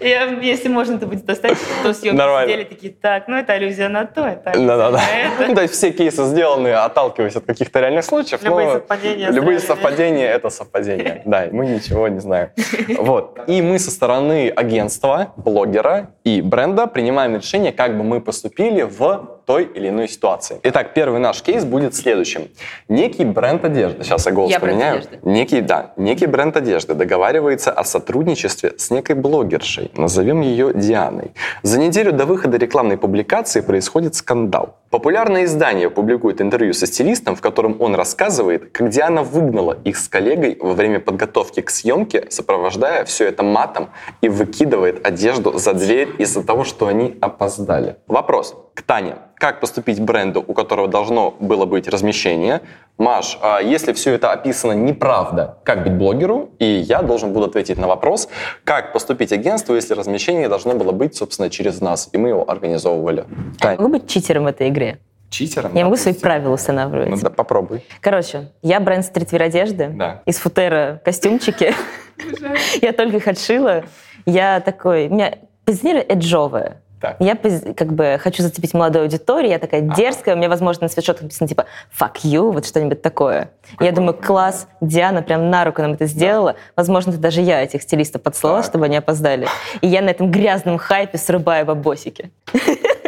[SPEAKER 1] я, если можно это будет достать, то съемки
[SPEAKER 3] Нормально.
[SPEAKER 1] сидели такие, так, ну это аллюзия на то, это аллюзия
[SPEAKER 3] Да-да-да.
[SPEAKER 1] на это.
[SPEAKER 3] Ну, то есть все кейсы сделаны, отталкиваясь от каких-то реальных случаев.
[SPEAKER 1] Любые совпадения
[SPEAKER 3] Любые совпадения — это совпадения. Да, мы ничего не знаем. Вот. И мы со стороны агентства, блогера и бренда принимаем решение, как бы мы поступили в той или иной ситуации. Итак, первый наш кейс будет следующим. Некий бренд одежды, сейчас я голос
[SPEAKER 1] Я
[SPEAKER 3] поменяю. Некий, да, некий бренд одежды договаривается о сотрудничестве с некой блогершей, назовем ее Дианой. За неделю до выхода рекламной публикации происходит скандал. Популярное издание публикует интервью со стилистом, в котором он рассказывает, как Диана выгнала их с коллегой во время подготовки к съемке, сопровождая все это матом и выкидывает одежду за дверь из-за того, что они опоздали. Вопрос к Тане. Как поступить бренду, у которого должно было быть размещение? Маш, а если все это описано неправда, как быть блогеру? И я должен буду ответить на вопрос, как поступить агентству, если размещение должно было быть, собственно, через нас, и мы его организовывали.
[SPEAKER 1] Я могу быть читером в этой игре?
[SPEAKER 3] читером?
[SPEAKER 1] Я могу
[SPEAKER 3] допустим?
[SPEAKER 1] свои правила устанавливать.
[SPEAKER 3] Ну да, попробуй.
[SPEAKER 1] Короче, я бренд стритвир одежды.
[SPEAKER 3] Да.
[SPEAKER 1] Из футера костюмчики. Я только их отшила. Я такой... У меня позиционирование эджовое.
[SPEAKER 3] Так.
[SPEAKER 1] Я как бы хочу зацепить молодую аудиторию, я такая дерзкая, у меня, возможно, на свитшотах написано типа «fuck you», вот что-нибудь такое. я думаю, класс, Диана прям на руку нам это сделала. Возможно, это даже я этих стилистов подслала,
[SPEAKER 3] Так.
[SPEAKER 1] чтобы они опоздали. И я на этом грязном хайпе срубаю бабосики.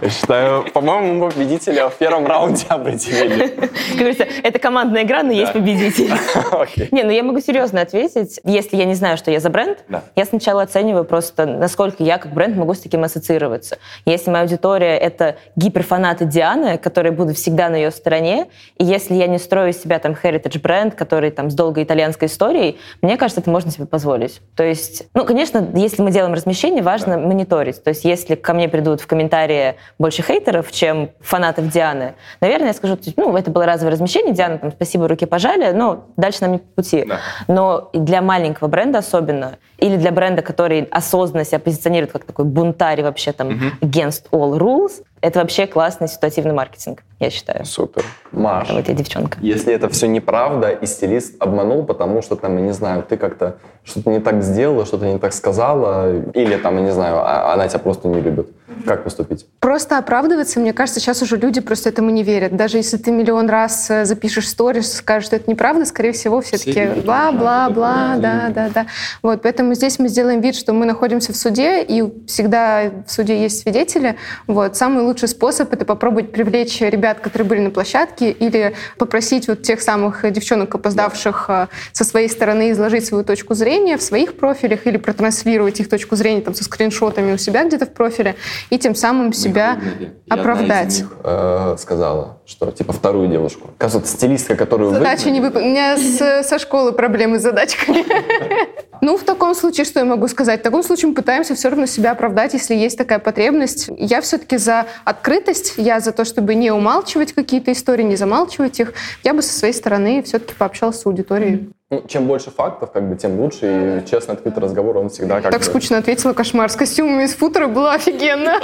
[SPEAKER 3] Я считаю, по-моему, мы победителя в первом раунде определили.
[SPEAKER 1] Как говорится, это командная игра, но есть победитель. Не, ну я могу серьезно ответить. Если я не знаю, что я за бренд,
[SPEAKER 3] Да.
[SPEAKER 1] я сначала оцениваю просто, насколько я как бренд могу с таким ассоциироваться. Если моя аудитория — это гиперфанаты Дианы, которые будут всегда на ее стороне, и если я не строю себя там heritage бренд, который там с долгой итальянской историей, мне кажется, это можно себе позволить. То есть, ну, конечно, если мы делаем размещение, важно мониторить. То есть если ко мне придут в комментарии больше хейтеров, чем фанатов Дианы, наверное, я скажу, ну, это было разовое размещение, Диана, там, спасибо, руки пожали, но дальше нам не по пути.
[SPEAKER 3] Да.
[SPEAKER 1] Но для маленького бренда особенно, или для бренда, который осознанно себя позиционирует как такой бунтарь вообще там against all rules, это вообще классный ситуативный маркетинг, я считаю.
[SPEAKER 3] Супер. Маш,
[SPEAKER 1] Вот я девчонка.
[SPEAKER 3] если это все неправда, и стилист обманул, потому что, там, я не знаю, ты как-то что-то не так сделала, что-то не так сказала, или, там, я не знаю, а- она тебя просто не любит, как поступить?
[SPEAKER 2] Просто оправдываться, мне кажется, сейчас уже люди просто этому не верят. Даже если ты миллион раз э, запишешь сторис, скажешь, что это неправда, скорее всего, все,
[SPEAKER 3] Все
[SPEAKER 2] таки бла-бла-бла, да, да, да. Вот, поэтому здесь мы сделаем вид, что мы находимся в суде, и всегда в суде есть свидетели. Вот, самый лучший способ — это попробовать привлечь ребят, которые были на площадке, или попросить вот тех самых девчонок, опоздавших э, со своей стороны, изложить свою точку зрения в своих профилях, или протранслировать их точку зрения там, со скриншотами у себя где-то в профиле, и тем самым себя оправдать.
[SPEAKER 3] э, сказала, что, типа, вторую девушку. Кажется, стилистка, которую
[SPEAKER 2] Задача
[SPEAKER 3] выгнали-
[SPEAKER 2] не выполнена. У меня с- со школы проблемы с задачками. Ну, в таком случае, что я могу сказать? В таком случае мы пытаемся все равно себя оправдать, если есть такая потребность. Я все-таки за открытость, я за то, чтобы не умалчивать какие-то истории, не замалчивать их. Я бы со своей стороны все-таки пообщалась с аудиторией.
[SPEAKER 3] Ну, чем больше фактов, как бы, тем лучше. И честно, открытый разговор, он всегда как
[SPEAKER 2] Так скучно ответила, кошмар. С костюмами из футера было офигенно.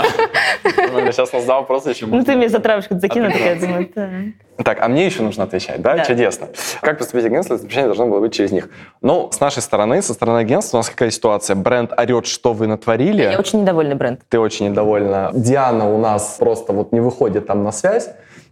[SPEAKER 3] Сейчас нас задал вопрос, еще
[SPEAKER 1] Ну, ты мне за травочку закинул, я думаю,
[SPEAKER 3] так, а мне еще нужно отвечать, да? да? Чудесно. Как поступить агентство, если замечание должно было быть через них? Ну, с нашей стороны, со стороны агентства у нас какая ситуация? Бренд орет, что вы натворили.
[SPEAKER 1] Я очень недовольна бренд.
[SPEAKER 3] Ты очень недовольна. Диана у нас просто вот не выходит там на связь.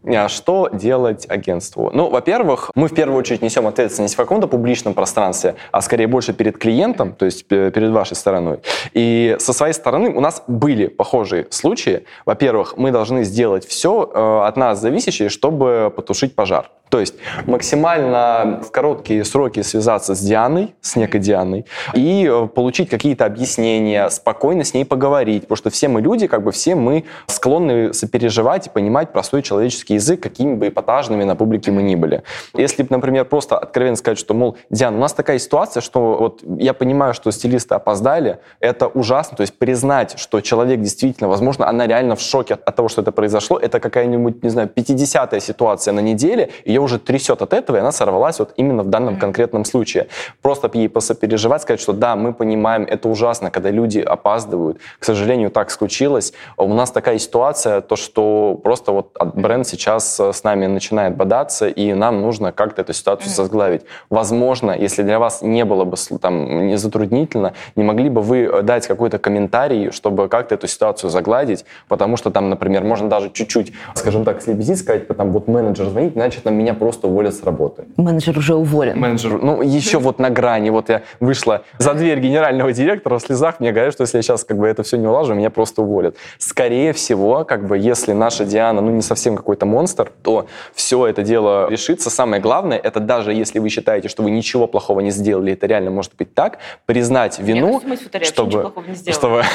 [SPEAKER 3] А что делать агентству? Ну, во-первых, мы в первую очередь несем ответственность в каком-то публичном пространстве, а скорее больше перед клиентом, то есть перед вашей стороной. И со своей стороны у нас были похожие случаи. Во-первых, мы должны сделать все э, от нас зависящее, чтобы потушить пожар. То есть максимально в короткие сроки связаться с Дианой, с некой Дианой, и э, получить какие-то объяснения, спокойно с ней поговорить, потому что все мы люди, как бы все мы склонны сопереживать и понимать простой человеческий язык, какими бы эпатажными на публике мы ни были. Если, например, просто откровенно сказать, что, мол, Диана, у нас такая ситуация, что вот я понимаю, что стилисты опоздали, это ужасно, то есть признать, что человек действительно, возможно, она реально в шоке от того, что это произошло, это какая-нибудь, не знаю, 50-я ситуация на неделе, ее уже трясет от этого, и она сорвалась вот именно в данном конкретном случае. Просто ей посопереживать, сказать, что да, мы понимаем, это ужасно, когда люди опаздывают. К сожалению, так случилось. У нас такая ситуация, то, что просто вот бренд сейчас э, с нами начинает бодаться, и нам нужно как-то эту ситуацию созглавить. Возможно, если для вас не было бы там не затруднительно, не могли бы вы э, дать какой-то комментарий, чтобы как-то эту ситуацию загладить, потому что там, например, можно даже чуть-чуть, скажем так, слепить, сказать, потом вот менеджер звонит, значит, нам меня просто уволят с работы.
[SPEAKER 1] Менеджер уже уволен.
[SPEAKER 3] Менеджер, ну, еще вот на грани. Вот я вышла за дверь генерального директора в слезах, мне говорят, что если я сейчас как бы это все не улажу, меня просто уволят. Скорее всего, как бы, если наша Диана, ну, не совсем какой-то монстр, то все это дело решится. Самое главное, это даже если вы считаете, что вы ничего плохого не сделали, это реально может быть так, признать вину,
[SPEAKER 1] я
[SPEAKER 3] чтобы... чтобы...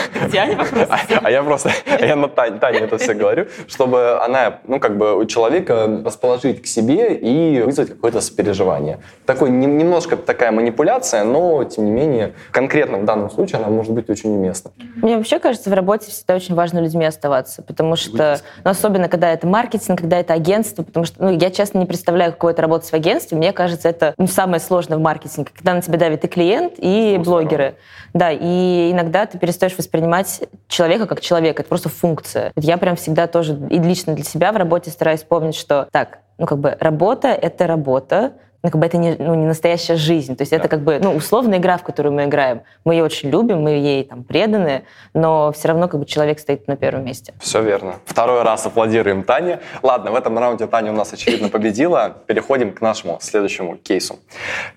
[SPEAKER 3] А, а я просто, я на Тане это все говорю, чтобы она, ну, как бы у человека расположить к себе и вызвать какое-то сопереживание. Такой немножко такая манипуляция, но, тем не менее, конкретно в данном случае она может быть очень уместна.
[SPEAKER 1] Мне вообще кажется, в работе всегда очень важно людьми оставаться, потому что, ну, особенно когда это маркетинг, когда это агентство, потому что, ну, я честно не представляю, какое это работать в агентстве, мне кажется, это ну, самое сложное в маркетинге, когда на тебя давит и клиент, и ну, блогеры. Да, и иногда ты перестаешь воспринимать человека как человека, это просто функция. Я прям всегда тоже и лично для себя в работе стараюсь помнить, что так, ну, как бы работа — это работа, ну, как бы это не, ну, не настоящая жизнь. То есть да. это как бы ну, условная игра, в которую мы играем. Мы ее очень любим, мы ей там преданы, но все равно как бы человек стоит на первом месте.
[SPEAKER 3] Все верно. Второй раз аплодируем Тане. Ладно, в этом раунде Таня у нас, очевидно, победила. Переходим к нашему следующему кейсу.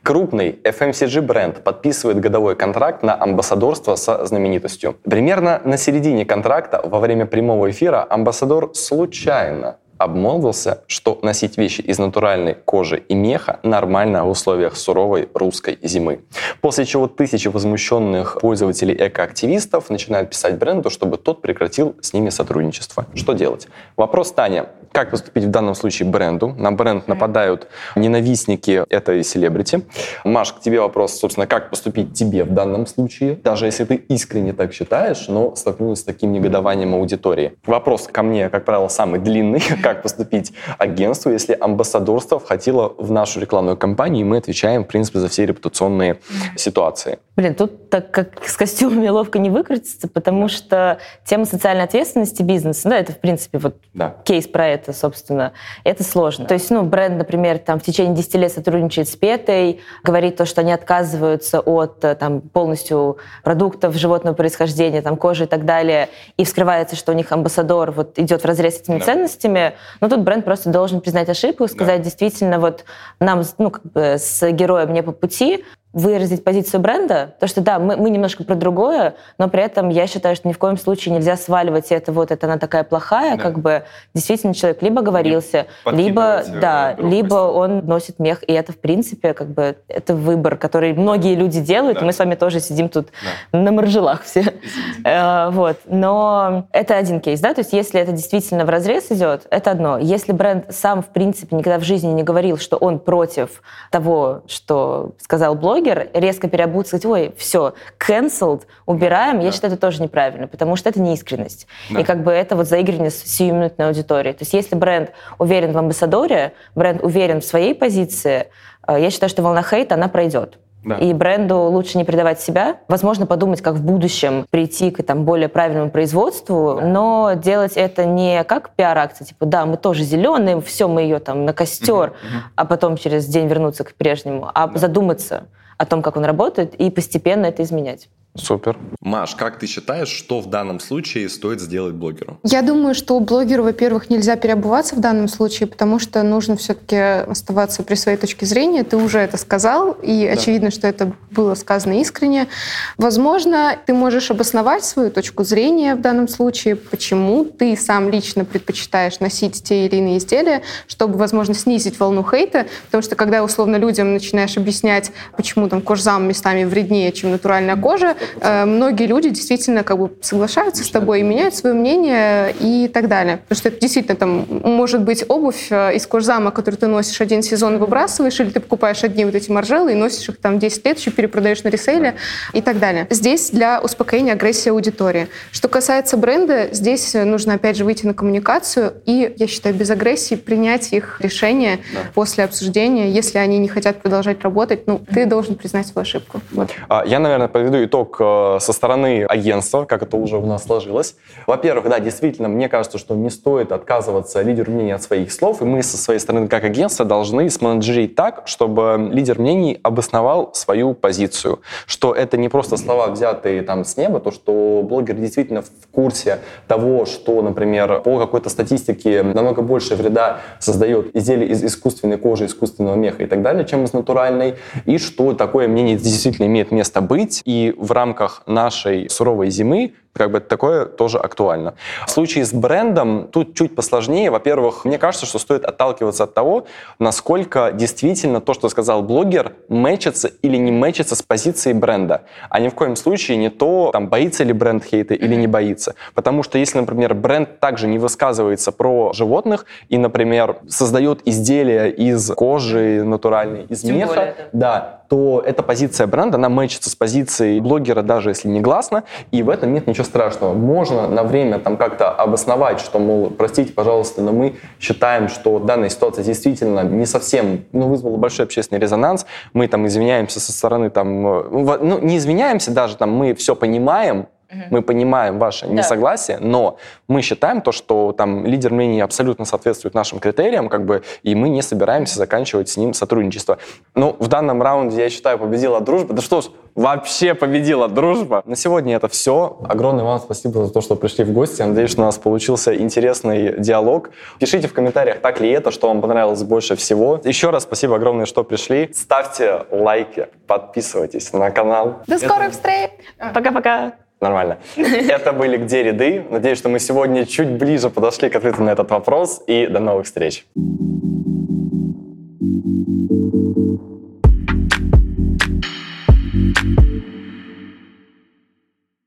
[SPEAKER 3] Крупный FMCG-бренд подписывает годовой контракт на амбассадорство со знаменитостью. Примерно на середине контракта во время прямого эфира амбассадор случайно обмолвился, что носить вещи из натуральной кожи и меха нормально в условиях суровой русской зимы. После чего тысячи возмущенных пользователей экоактивистов начинают писать бренду, чтобы тот прекратил с ними сотрудничество. Что делать? Вопрос Таня. Как поступить в данном случае бренду? На бренд нападают ненавистники этой селебрити. Маш, к тебе вопрос, собственно, как поступить тебе в данном случае? Даже если ты искренне так считаешь, но столкнулась с таким негодованием аудитории. Вопрос ко мне, как правило, самый длинный. Как поступить агентству, если амбассадорство входило в нашу рекламную кампанию, и мы отвечаем, в принципе, за все репутационные ситуации?
[SPEAKER 1] Блин, тут так как с костюмами ловко не выкрутиться, потому что тема социальной ответственности бизнеса, да, это, в принципе, вот да. кейс про это это, собственно, это сложно. То есть, ну, бренд, например, там в течение 10 лет сотрудничает с Петой, говорит то, что они отказываются от э, там полностью продуктов животного происхождения, там кожи и так далее, и вскрывается, что у них амбассадор вот идет в разрез с этими да. ценностями, но тут бренд просто должен признать ошибку, сказать, да. действительно, вот нам, ну, как бы с героем не по пути, выразить позицию бренда, то что да, мы, мы немножко про другое, но при этом я считаю, что ни в коем случае нельзя сваливать это вот, это она такая плохая, да. как бы действительно человек либо говорился, либо, да, либо он носит мех, и это в принципе как бы это выбор, который многие люди делают, да. мы с вами тоже сидим тут да. на маржелах все, э, вот, но это один кейс, да, то есть если это действительно в разрез идет, это одно. Если бренд сам в принципе никогда в жизни не говорил, что он против того, что сказал блогер, блогер, резко переобуться, сказать, ой, все, cancelled, убираем, да. я считаю, это тоже неправильно, потому что это неискренность. Да. И как бы это вот заигренность сиюминутной аудитории. То есть если бренд уверен в амбассадоре, бренд уверен в своей позиции, э, я считаю, что волна хейта, она пройдет. Да. И бренду лучше не предавать себя. Возможно, подумать, как в будущем прийти к там, более правильному производству, да. но делать это не как пиар-акция, типа, да, мы тоже зеленые, все, мы ее там на костер, угу, угу. а потом через день вернуться к прежнему, а да. задуматься о том, как он работает, и постепенно это изменять.
[SPEAKER 3] Супер.
[SPEAKER 4] Маш, как ты считаешь, что в данном случае стоит сделать блогеру?
[SPEAKER 2] Я думаю, что блогеру, во-первых, нельзя переобуваться в данном случае, потому что нужно все-таки оставаться при своей точке зрения. Ты уже это сказал, и да. очевидно, что это было сказано искренне. Возможно, ты можешь обосновать свою точку зрения в данном случае, почему ты сам лично предпочитаешь носить те или иные изделия, чтобы, возможно, снизить волну хейта, потому что когда условно людям начинаешь объяснять, почему там кожзам местами вреднее, чем натуральная кожа, Э, многие люди действительно как бы соглашаются с тобой и меняют свое мнение и так далее. Потому что это действительно там может быть обувь э, из кожзама, которую ты носишь один сезон и выбрасываешь, или ты покупаешь одни вот эти маржелы и носишь их там 10 лет, еще перепродаешь на ресейле и так далее. Здесь для успокоения агрессии аудитории. Что касается бренда, здесь нужно опять же выйти на коммуникацию и, я считаю, без агрессии принять их решение да. после обсуждения. Если они не хотят продолжать работать, ну, ты должен признать свою ошибку. Вот.
[SPEAKER 3] А, я, наверное, подведу итог Э, со стороны агентства, как это уже у нас сложилось. Во-первых, да, действительно, мне кажется, что не стоит отказываться лидеру мнений от своих слов, и мы со своей стороны, как агентство, должны сменеджерить так, чтобы лидер мнений обосновал свою позицию, что это не просто слова, взятые там с неба, то, что блогер действительно в курсе того, что, например, по какой-то статистике намного больше вреда создает изделие из искусственной кожи, искусственного меха и так далее, чем из натуральной, и что такое мнение действительно имеет место быть, и в рамках рамках нашей суровой зимы как бы такое тоже актуально. В случае с брендом тут чуть посложнее. Во-первых, мне кажется, что стоит отталкиваться от того, насколько действительно то, что сказал блогер, мэчится или не мэчится с позицией бренда. А ни в коем случае не то, там, боится ли бренд хейта или не боится. Потому что если, например, бренд также не высказывается про животных и, например, создает изделия из кожи натуральной, из Тем меха, да, то эта позиция бренда, она мэчится с позицией блогера, даже если не гласно, и в этом нет ничего страшного. Можно на время там как-то обосновать, что, мол, простите, пожалуйста, но мы считаем, что данная ситуация действительно не совсем, ну, вызвала большой общественный резонанс, мы там извиняемся со стороны там, э, ну, не извиняемся даже, там, мы все понимаем, мы понимаем ваше да. несогласие, но мы считаем то, что там лидер мнений абсолютно соответствует нашим критериям, как бы, и мы не собираемся заканчивать с ним сотрудничество. Ну, в данном раунде, я считаю, победила дружба. Да что ж, вообще победила дружба. На сегодня это все. Огромное вам спасибо за то, что пришли в гости. надеюсь, что у нас получился интересный диалог. Пишите в комментариях, так ли это, что вам понравилось больше всего. Еще раз спасибо огромное, что пришли. Ставьте лайки, подписывайтесь на канал.
[SPEAKER 2] До скорых встреч!
[SPEAKER 1] Пока-пока!
[SPEAKER 3] Нормально. Это были «Где ряды?». Надеюсь, что мы сегодня чуть ближе подошли к ответу на этот вопрос. И до новых встреч.